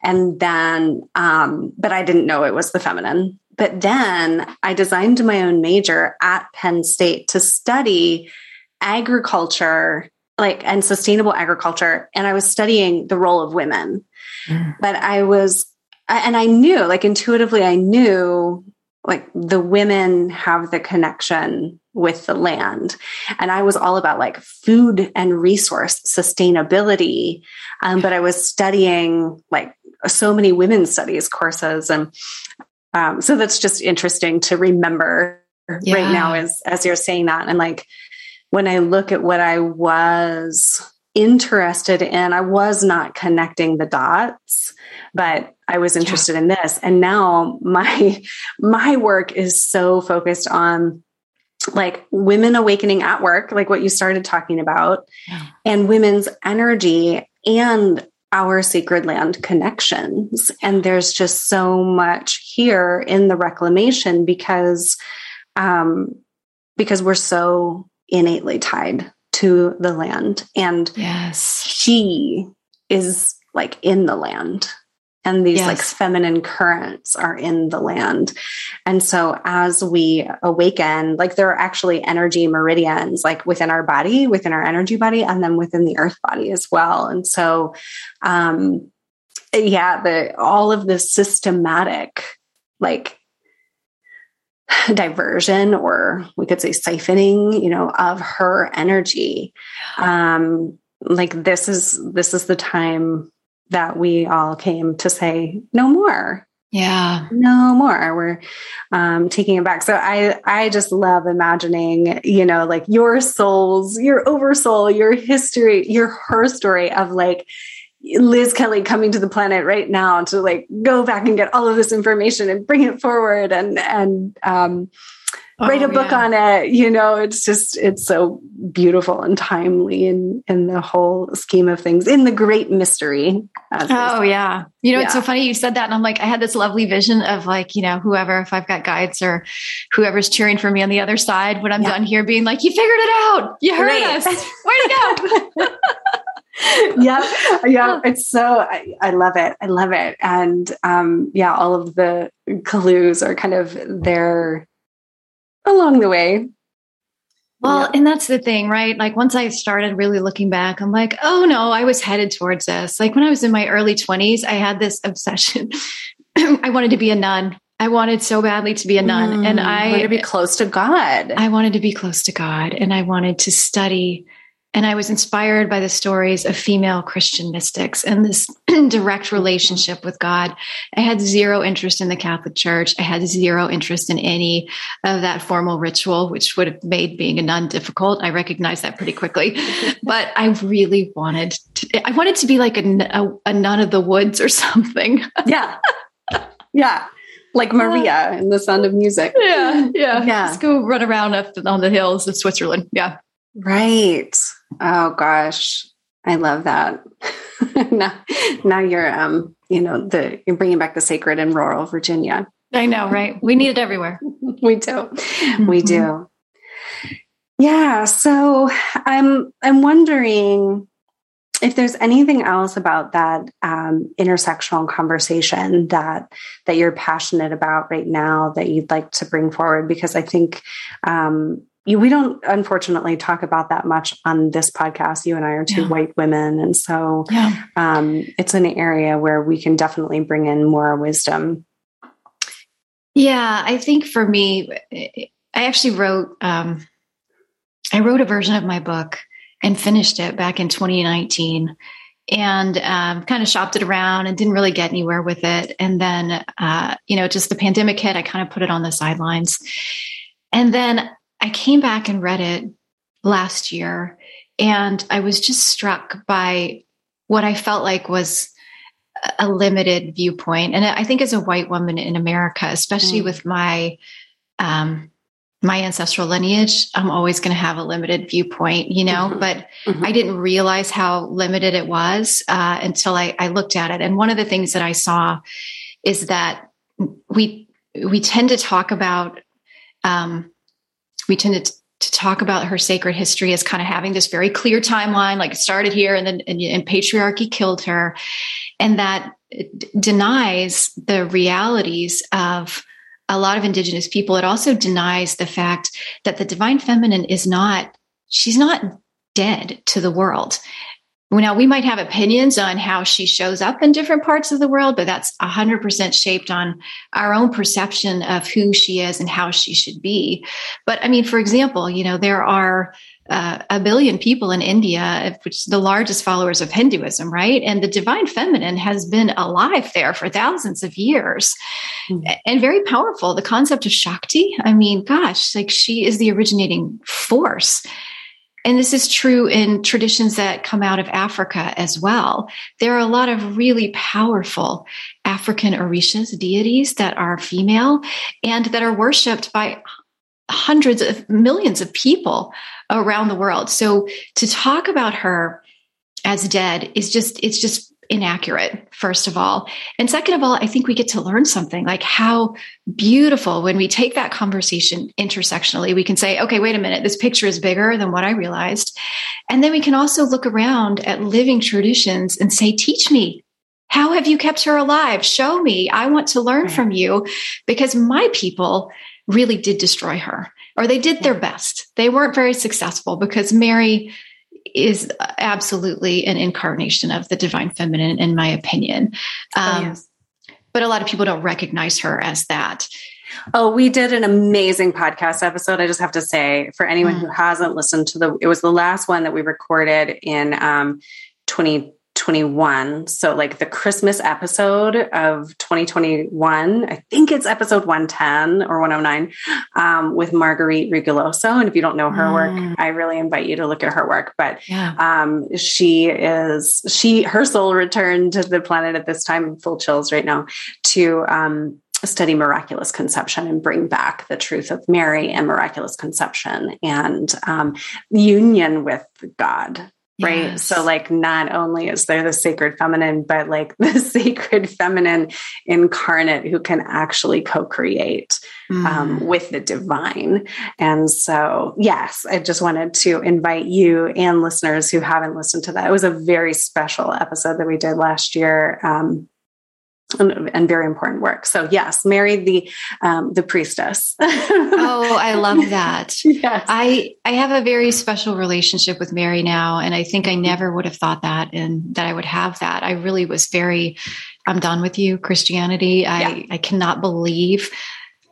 and then um but i didn't know it was the feminine but then I designed my own major at Penn State to study agriculture, like and sustainable agriculture. And I was studying the role of women. Mm. But I was, and I knew, like intuitively, I knew like the women have the connection with the land. And I was all about like food and resource sustainability. Um, but I was studying like so many women's studies courses and um, so that's just interesting to remember yeah. right now as as you're saying that. And like when I look at what I was interested in, I was not connecting the dots, but I was interested yeah. in this. And now my my work is so focused on like women awakening at work, like what you started talking about, yeah. and women's energy and our sacred land connections. And there's just so much here in the reclamation because um, because we're so innately tied to the land. And yes, she is like in the land and these yes. like feminine currents are in the land. And so as we awaken, like there are actually energy meridians like within our body, within our energy body, and then within the earth body as well. And so, um, yeah, the all of the systematic like diversion or we could say siphoning you know of her energy um like this is this is the time that we all came to say no more. Yeah. No more. We're um, taking it back. So i i just love imagining you know like your souls your oversoul your history your her story of like liz kelly coming to the planet right now to like go back and get all of this information and bring it forward and and um oh, write a book yeah. on it you know it's just it's so beautiful and timely in in the whole scheme of things in the great mystery oh yeah. You know yeah. it's so funny you said that and i'm like i had this lovely vision of like you know whoever if i've got guides or whoever's cheering for me on the other side when i'm yeah. done here being like you figured it out. You heard right. us. Way to go. Yeah yeah it's so I, I, love it. I love it. And um yeah all of the clues are kind of there along the way. Well, yeah. and that's the thing, right? Like once I started really looking back, I'm like, oh no, I was headed towards this. Like when I was in my early 20s, I had this obsession. I wanted to be a nun. I wanted so badly to be a nun. Mm, and I wanted to be close to God. I wanted to be close to God. And I wanted to study and I was inspired by the stories of female Christian mystics and this direct relationship with God. I had zero interest in the Catholic Church. I had zero interest in any of that formal ritual, which would have made being a nun difficult. I recognized that pretty quickly. but I really wanted to, I wanted to be like a, a, a nun of the woods or something. yeah. Yeah like Maria in The Sound of Music. Yeah, yeah, yeah. Let's go run around up on the hills of Switzerland. Yeah, right. Oh gosh, I love that. now, now you're, um, you know, the you're bringing back the sacred in rural Virginia. I know, right? We need it everywhere. we do, mm-hmm. we do. Yeah. So I'm I'm wondering if there's anything else about that um, intersectional conversation that that you're passionate about right now that you'd like to bring forward because i think um, you, we don't unfortunately talk about that much on this podcast. You and I are two yeah. white women. And so yeah. um, it's an area where we can definitely bring in more wisdom. Yeah, I think for me, I actually wrote um, I wrote a version of my book and finished it back in 2019 and um, kind of shopped it around and didn't really get anywhere with it. And then, uh, you know, just the pandemic hit, I kind of put it on the sidelines. And then I came back and read it last year, and I was just struck by what I felt like was a limited viewpoint. And I think as a white woman in America, especially mm. with my um, my ancestral lineage, I'm always going to have a limited viewpoint, you know, mm-hmm. but mm-hmm. I didn't realize how limited it was uh, until I, I looked at it. And one of the things that I saw is that we we tend to talk about um, we tend to, to talk about her sacred history as kind of having this very clear timeline, like it started here and then and, and patriarchy killed her, and that uh, denies the realities of a lot of indigenous people, it also denies the fact that the divine feminine is not, she's not dead to the world. Now, we might have opinions on how she shows up in different parts of the world, but that's 100% shaped on our own perception of who she is and how she should be. But I mean, for example, you know, there are uh, a billion people in India, which the largest followers of Hinduism, right? And the divine feminine has been alive there for thousands of years mm-hmm. and very powerful. The concept of Shakti, I mean, gosh, like she is the originating force. And this is true in traditions that come out of Africa as well. There are a lot of really powerful African Orishas, deities that are female and that are worshipped by hundreds of millions of people around the world. So to talk about her as dead is just, it's just inaccurate, first of all. And second of all, I think we get to learn something like how beautiful when we take that conversation intersectionally, we can say, okay, wait a minute, this picture is bigger than what I realized. And then we can also look around at living traditions and say, teach me. How have you kept her alive? Show me. I want to learn from you because my people really did destroy her, or they did their best. They weren't very successful because Mary is absolutely an incarnation of the divine feminine, in my opinion. Oh, um, oh, yes. But a lot of people don't recognize her as that. Oh, we did an amazing podcast episode. I just have to say, for anyone mm. who hasn't listened to the, it was the last one that we recorded in um, 20 2021. So, like the Christmas episode of 2021, I think it's episode 110 or 109 um, with Marguerite Rigoglioso. And if you don't know her mm. work, I really invite you to look at her work. But yeah. um, she is, she, her soul returned to the planet at this time, full chills right now, to um, study miraculous conception and bring back the truth of Mary and miraculous conception and um, union with God right yes. so like not only is there the sacred feminine but like the sacred feminine incarnate who can actually co-create um, mm. um, with the divine and so yes i just wanted to invite you and listeners who haven't listened to that it was a very special episode that we did last year um, and, and, very important work. So yes, married the um, the priestess. oh, I love that. Yes. I I have a very special relationship with Mary now, and I think I never would have thought that and that I would have that. I really was very. I'm done with you, Christianity. I yeah. I cannot believe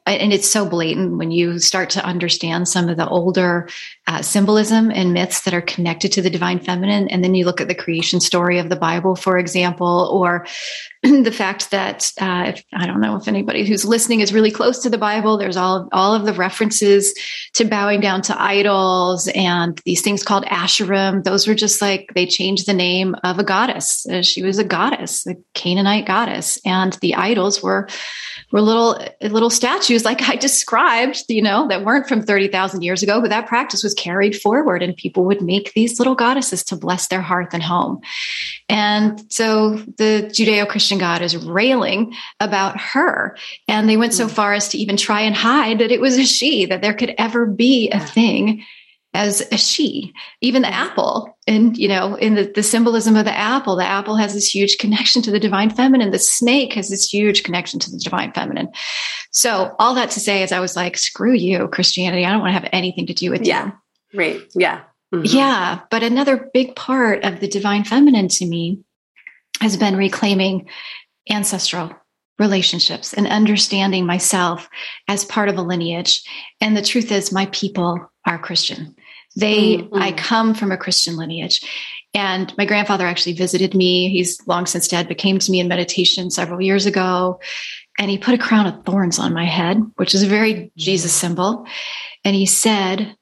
and it's so blatant when you start to understand some of the older uh, symbolism and myths that are connected to the divine feminine and then you look at the creation story of the bible for example or the fact that uh, if, i don't know if anybody who's listening is really close to the bible there's all, all of the references to bowing down to idols and these things called asherim. Those were just like they changed the name of a goddess. Uh, she was a goddess a canaanite goddess and the idols were were little little statues like I described, you know, that weren't from 30,000 years ago, but that practice was carried forward and people would make these little goddesses to bless their hearth and home. And so the Judeo-Christian God is railing about her. And they went so hmm. far as to even try and hide that it was a she, that there could ever be a thing as a she even the apple and you know in the, the symbolism of the apple the apple has this huge connection to the divine feminine the snake has this huge connection to the divine feminine so all that to say is i was like screw you christianity i don't want to have anything to do with you. yeah. you right yeah mm-hmm. yeah but another big part of the divine feminine to me has been reclaiming ancestral relationships and understanding myself as part of a lineage. And the truth is, my people are Christian. They, mm-hmm. I come from a Christian lineage. And my grandfather actually visited me. He's long since dead, but came to me in meditation several years ago. And he put a crown of thorns on my head, which is a very Jesus symbol. And he said,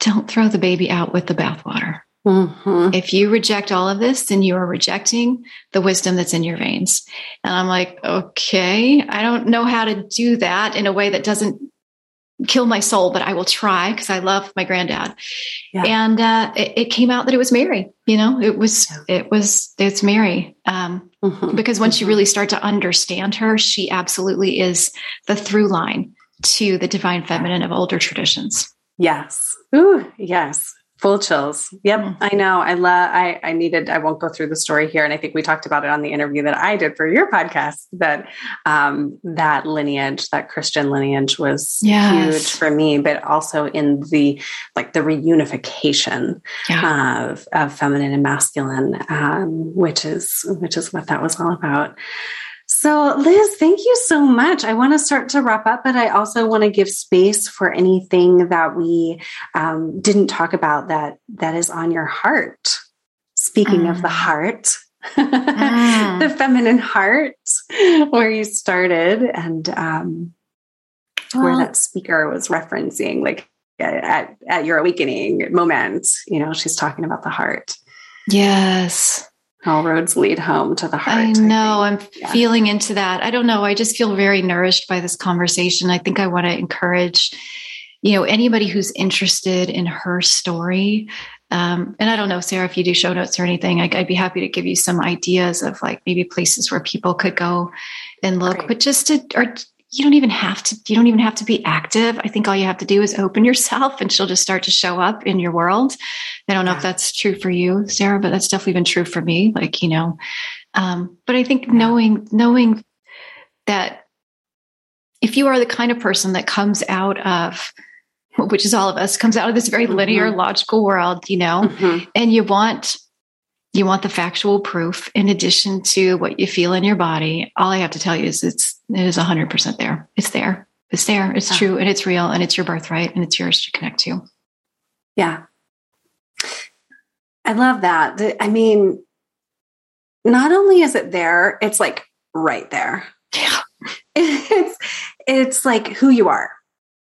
Don't throw the baby out with the bathwater. Mm-hmm. If you reject all of this, then you are rejecting the wisdom that's in your veins. And I'm like, okay, I don't know how to do that in a way that doesn't kill my soul, but I will try because I love my granddad. Yeah. And uh, it, it, came out that it was Mary. You know, it was yeah. it was it's Mary. Um, mm-hmm. Because once mm-hmm. you really start to understand her, she absolutely is the through line to the divine feminine of older traditions. Yes. Ooh, yes. Full chills. Yep, mm-hmm. I know. I love. I I needed. I won't go through the story here, and I think we talked about it on the interview that I did for your podcast. That um, that lineage, that Christian lineage, was yes. huge for me, but also in the like the reunification yeah. of of feminine and masculine, um, which is which is what that was all about. So, Liz, thank you so much. I want to start to wrap up, but I also want to give space for anything that we um, didn't talk about that that is on your heart. Speaking mm. of the mm. heart, mm. the feminine heart, where you started, and um, well, where that speaker was referencing, like at at your awakening moment. You know, she's talking about the heart. Yes all roads lead home to the heart. I know. I am yeah. feeling into that. I don't know. I just feel very nourished by this conversation. I think I want to encourage, you know, anybody who's interested in her story. Um, and I don't know, Sarah, if you do show notes or anything, I, would be happy to give you some ideas of like maybe places where people could go and look, Great. but just to, or you don't even have to you don't even have to be active i think all you have to do is open yourself and she'll just start to show up in your world i don't know yeah. if that's true for you sarah but that's definitely been true for me like you know um, but i think knowing knowing that if you are the kind of person that comes out of which is all of us comes out of this very linear mm-hmm. logical world you know mm-hmm. and you want you want the factual proof in addition to what you feel in your body. All i have to tell you is it's it is 100% there. It's there. It's there. It's yeah. true and it's real and it's your birthright and it's yours to connect to. Yeah. I love that. I mean not only is it there it's like right there. Yeah. It's it's like who you are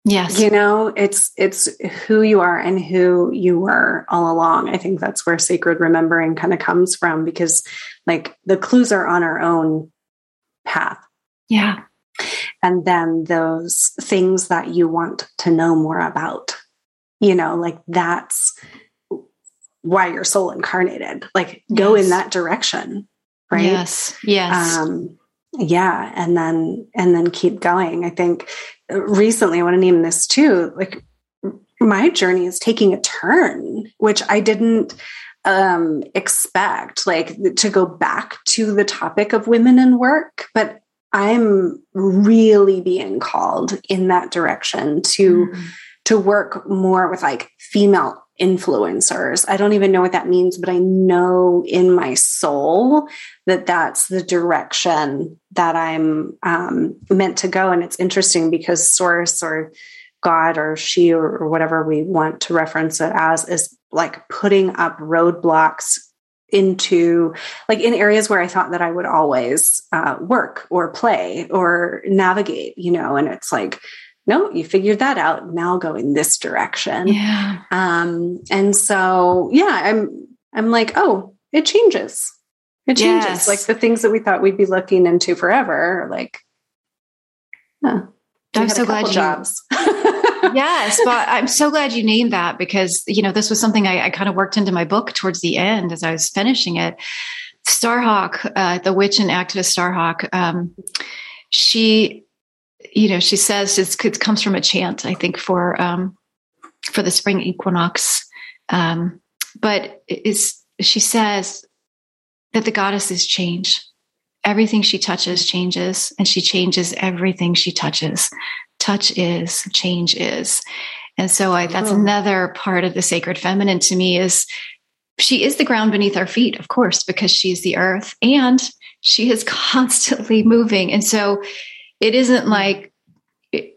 Yes. You know, it's it's who you are and who you were all along. I think that's where sacred remembering kind of comes from because like the clues are on our own path. Yeah. And then those things that you want to know more about. You know, like that's why your soul incarnated. Like go yes. in that direction. Right? Yes. Yes. Um yeah and then and then keep going i think recently, I want to name this too. Like my journey is taking a turn, which I didn't um, expect, like to go back to the topic of women in work, but I'm really being called in that direction to mm. to work more with like female influencers. I don't even know what that means, but I know in my soul that that's the direction that I'm um, meant to go. And it's interesting because source or God or she or, or whatever we want to reference it as is like putting up roadblocks into like in areas where I thought that I would always uh, work or play or navigate, you know, and it's like, no, you figured that out. Now go in this direction. Yeah. Um, and so yeah, I'm I'm like, oh, it changes. It changes. Yes. Like the things that we thought we'd be looking into forever, like huh, I'm so glad you jobs. yes, but I'm so glad you named that because you know this was something I, I kind of worked into my book towards the end as I was finishing it. Starhawk, uh, the witch and activist Starhawk, um, she you know, she says it comes from a chant, I think, for um, for the spring equinox. Um, but is she says that the goddesses change. Everything she touches changes, and she changes everything she touches. Touch is, change is. And so I, that's oh. another part of the sacred feminine to me is she is the ground beneath our feet, of course, because she's the earth and she is constantly moving. And so it isn't like,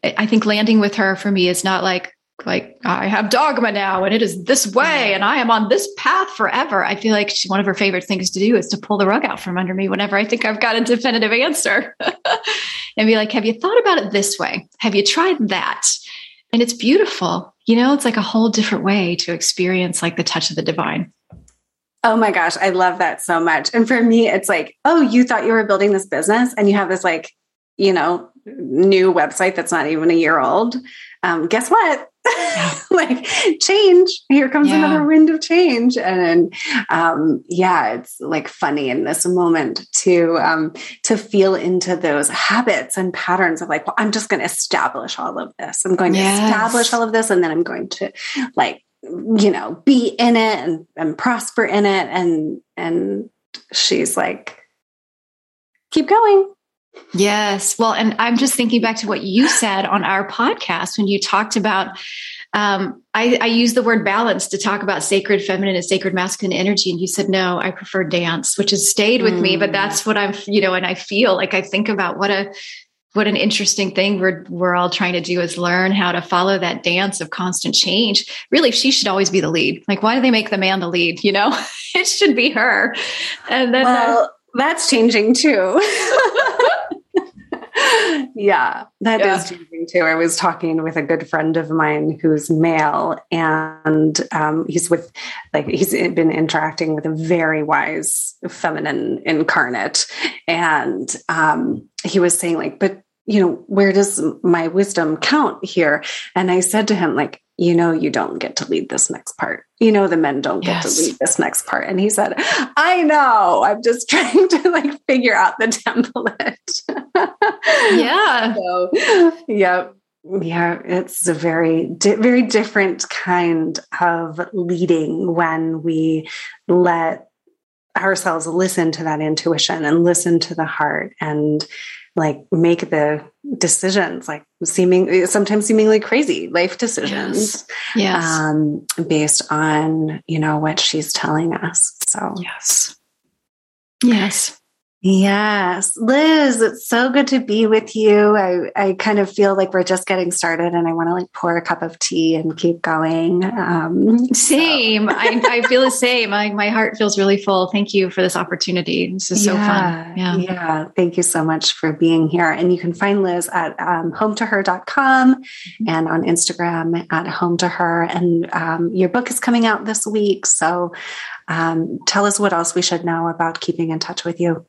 I think landing with her for me is not like, like I have dogma now and it is this way and I am on this path forever. I feel like she, one of her favorite things to do is to pull the rug out from under me whenever I think I've got a definitive answer and be like, have you thought about it this way? Have you tried that? And it's beautiful. You know, it's like a whole different way to experience like the touch of the divine. Oh my gosh, I love that so much. And for me, it's like, oh, you thought you were building this business and you have this like, you know, new website that's not even a year old. Um, guess what? Yeah. like change. Here comes yeah. another wind of change. And um, yeah, it's like funny in this moment to um, to feel into those habits and patterns of like, well, I'm just going to establish all of this. I'm going yes. to establish all of this, and then I'm going to like you know be in it and, and prosper in it and and she's like keep going yes well and i'm just thinking back to what you said on our podcast when you talked about um, I, I use the word balance to talk about sacred feminine and sacred masculine energy. And you said, no, I prefer dance, which has stayed with mm. me, but mm. that's what I'm, you know, and I feel like I think about what a, what an interesting thing we're we're all trying to do is learn how to follow that dance of constant change. Really, she should always be the lead. Like, why do they make the man the lead? You know, it should be her. And then, well, uh, that's changing too. yeah, that yeah. is changing too. I was talking with a good friend of mine who's male, and um, he's with, like, he's been interacting with a very wise feminine incarnate, and um, he was saying, like, but you know, where does my wisdom count here? And I said to him, like, you know, you don't get to lead this next part. You know, the men don't yes. get to lead this next part. And he said, I know, I'm just trying to like figure out the template. yeah. So, yeah. Yeah, it's a very, di- very different kind of leading when we let ourselves listen to that intuition and listen to the heart and like make the decisions like seeming sometimes seemingly crazy life decisions yes, yes. Um, based on you know what she's telling us so. Yes. Yes Yes, Liz, it's so good to be with you. I, I kind of feel like we're just getting started and I want to like pour a cup of tea and keep going. Um, same. So. I, I, feel the same. I, my heart feels really full. Thank you for this opportunity. This is so fun. Yeah. Yeah. Thank you so much for being here. And you can find Liz at um, hometoher.com mm-hmm. and on Instagram at home to her. And um, your book is coming out this week. So um, tell us what else we should know about keeping in touch with you.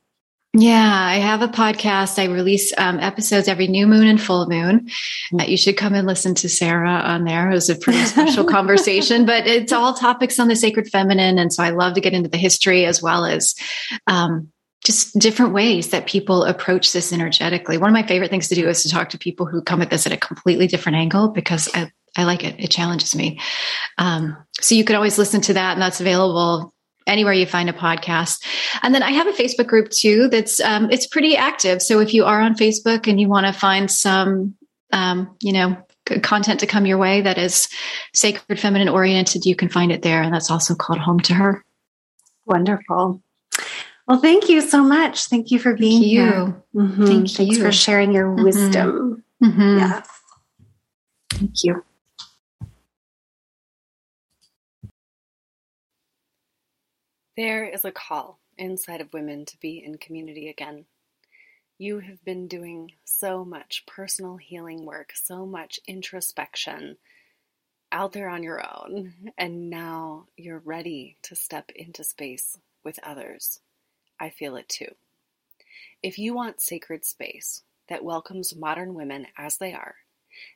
Yeah, I have a podcast. I release um, episodes every new moon and full moon. That you should come and listen to Sarah on there. It was a pretty special conversation, but it's all topics on the sacred feminine, and so I love to get into the history as well as um, just different ways that people approach this energetically. One of my favorite things to do is to talk to people who come at this at a completely different angle because I I like it. It challenges me. Um, so you could always listen to that, and that's available anywhere you find a podcast. And then I have a Facebook group too. That's um, it's pretty active. So if you are on Facebook and you want to find some, um, you know, content to come your way that is sacred feminine oriented, you can find it there, and that's also called Home to Her. Wonderful. Well, thank you so much. Thank you for being thank you. here. Mm-hmm. Thank Thanks you for sharing your mm-hmm. wisdom. Mm-hmm. Yes. Thank you. There is a call inside of women to be in community again. You have been doing so much personal healing work, so much introspection out there on your own, and now you're ready to step into space with others. I feel it too. If you want sacred space that welcomes modern women as they are,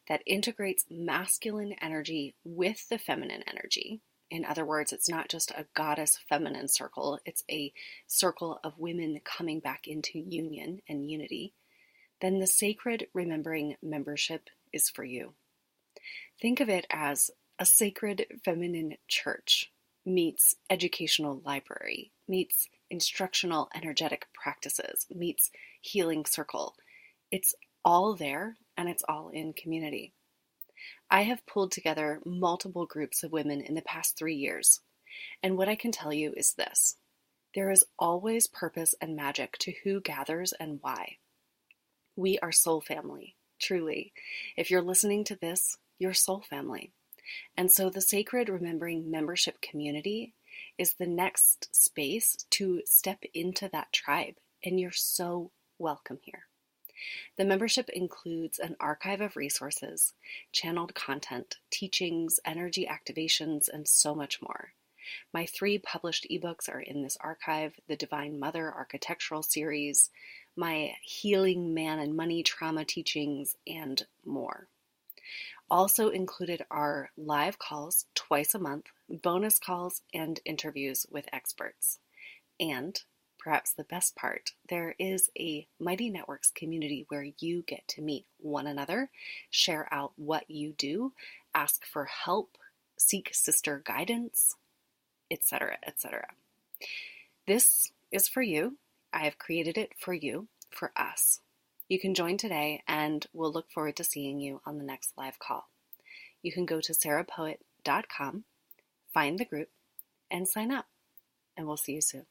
that integrates masculine energy with the feminine energy, in other words, it's not just a goddess feminine circle, it's a circle of women coming back into union and unity, then the Sacred Remembering membership is for you. Think of it as a sacred feminine church meets educational library, meets instructional energetic practices, meets healing circle. It's all there and it's all in community. I have pulled together multiple groups of women in the past three years, and what I can tell you is this There is always purpose and magic to who gathers and why. We are soul family, truly. If you're listening to this, you're soul family. And so the Sacred Remembering membership community is the next space to step into that tribe, and you're so welcome here. The membership includes an archive of resources, channeled content, teachings, energy activations, and so much more. My three published ebooks are in this archive the Divine Mother Architectural Series, my Healing Man and Money Trauma teachings, and more. Also included are live calls twice a month, bonus calls, and interviews with experts. And perhaps the best part, there is a Mighty Networks community where you get to meet one another, share out what you do, ask for help, seek sister guidance, etc., etc. This is for you. I have created it for you, for us. You can join today, and we'll look forward to seeing you on the next live call. You can go to sarahpoet.com, find the group, and sign up. And we'll see you soon.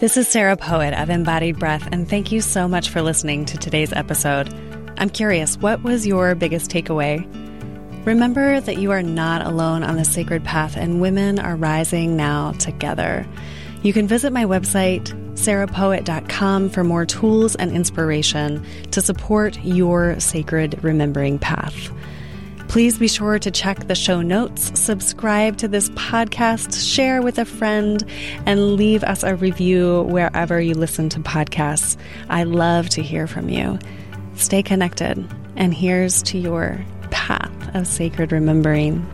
This is Sarah Poet of Embodied Breath, and thank you so much for listening to today's episode. I'm curious, what was your biggest takeaway? Remember that you are not alone on the sacred path, and women are rising now together. You can visit my website, sarahpoet.com, for more tools and inspiration to support your sacred remembering path. Please be sure to check the show notes, subscribe to this podcast, share with a friend, and leave us a review wherever you listen to podcasts. I love to hear from you. Stay connected, and here's to your path of sacred remembering.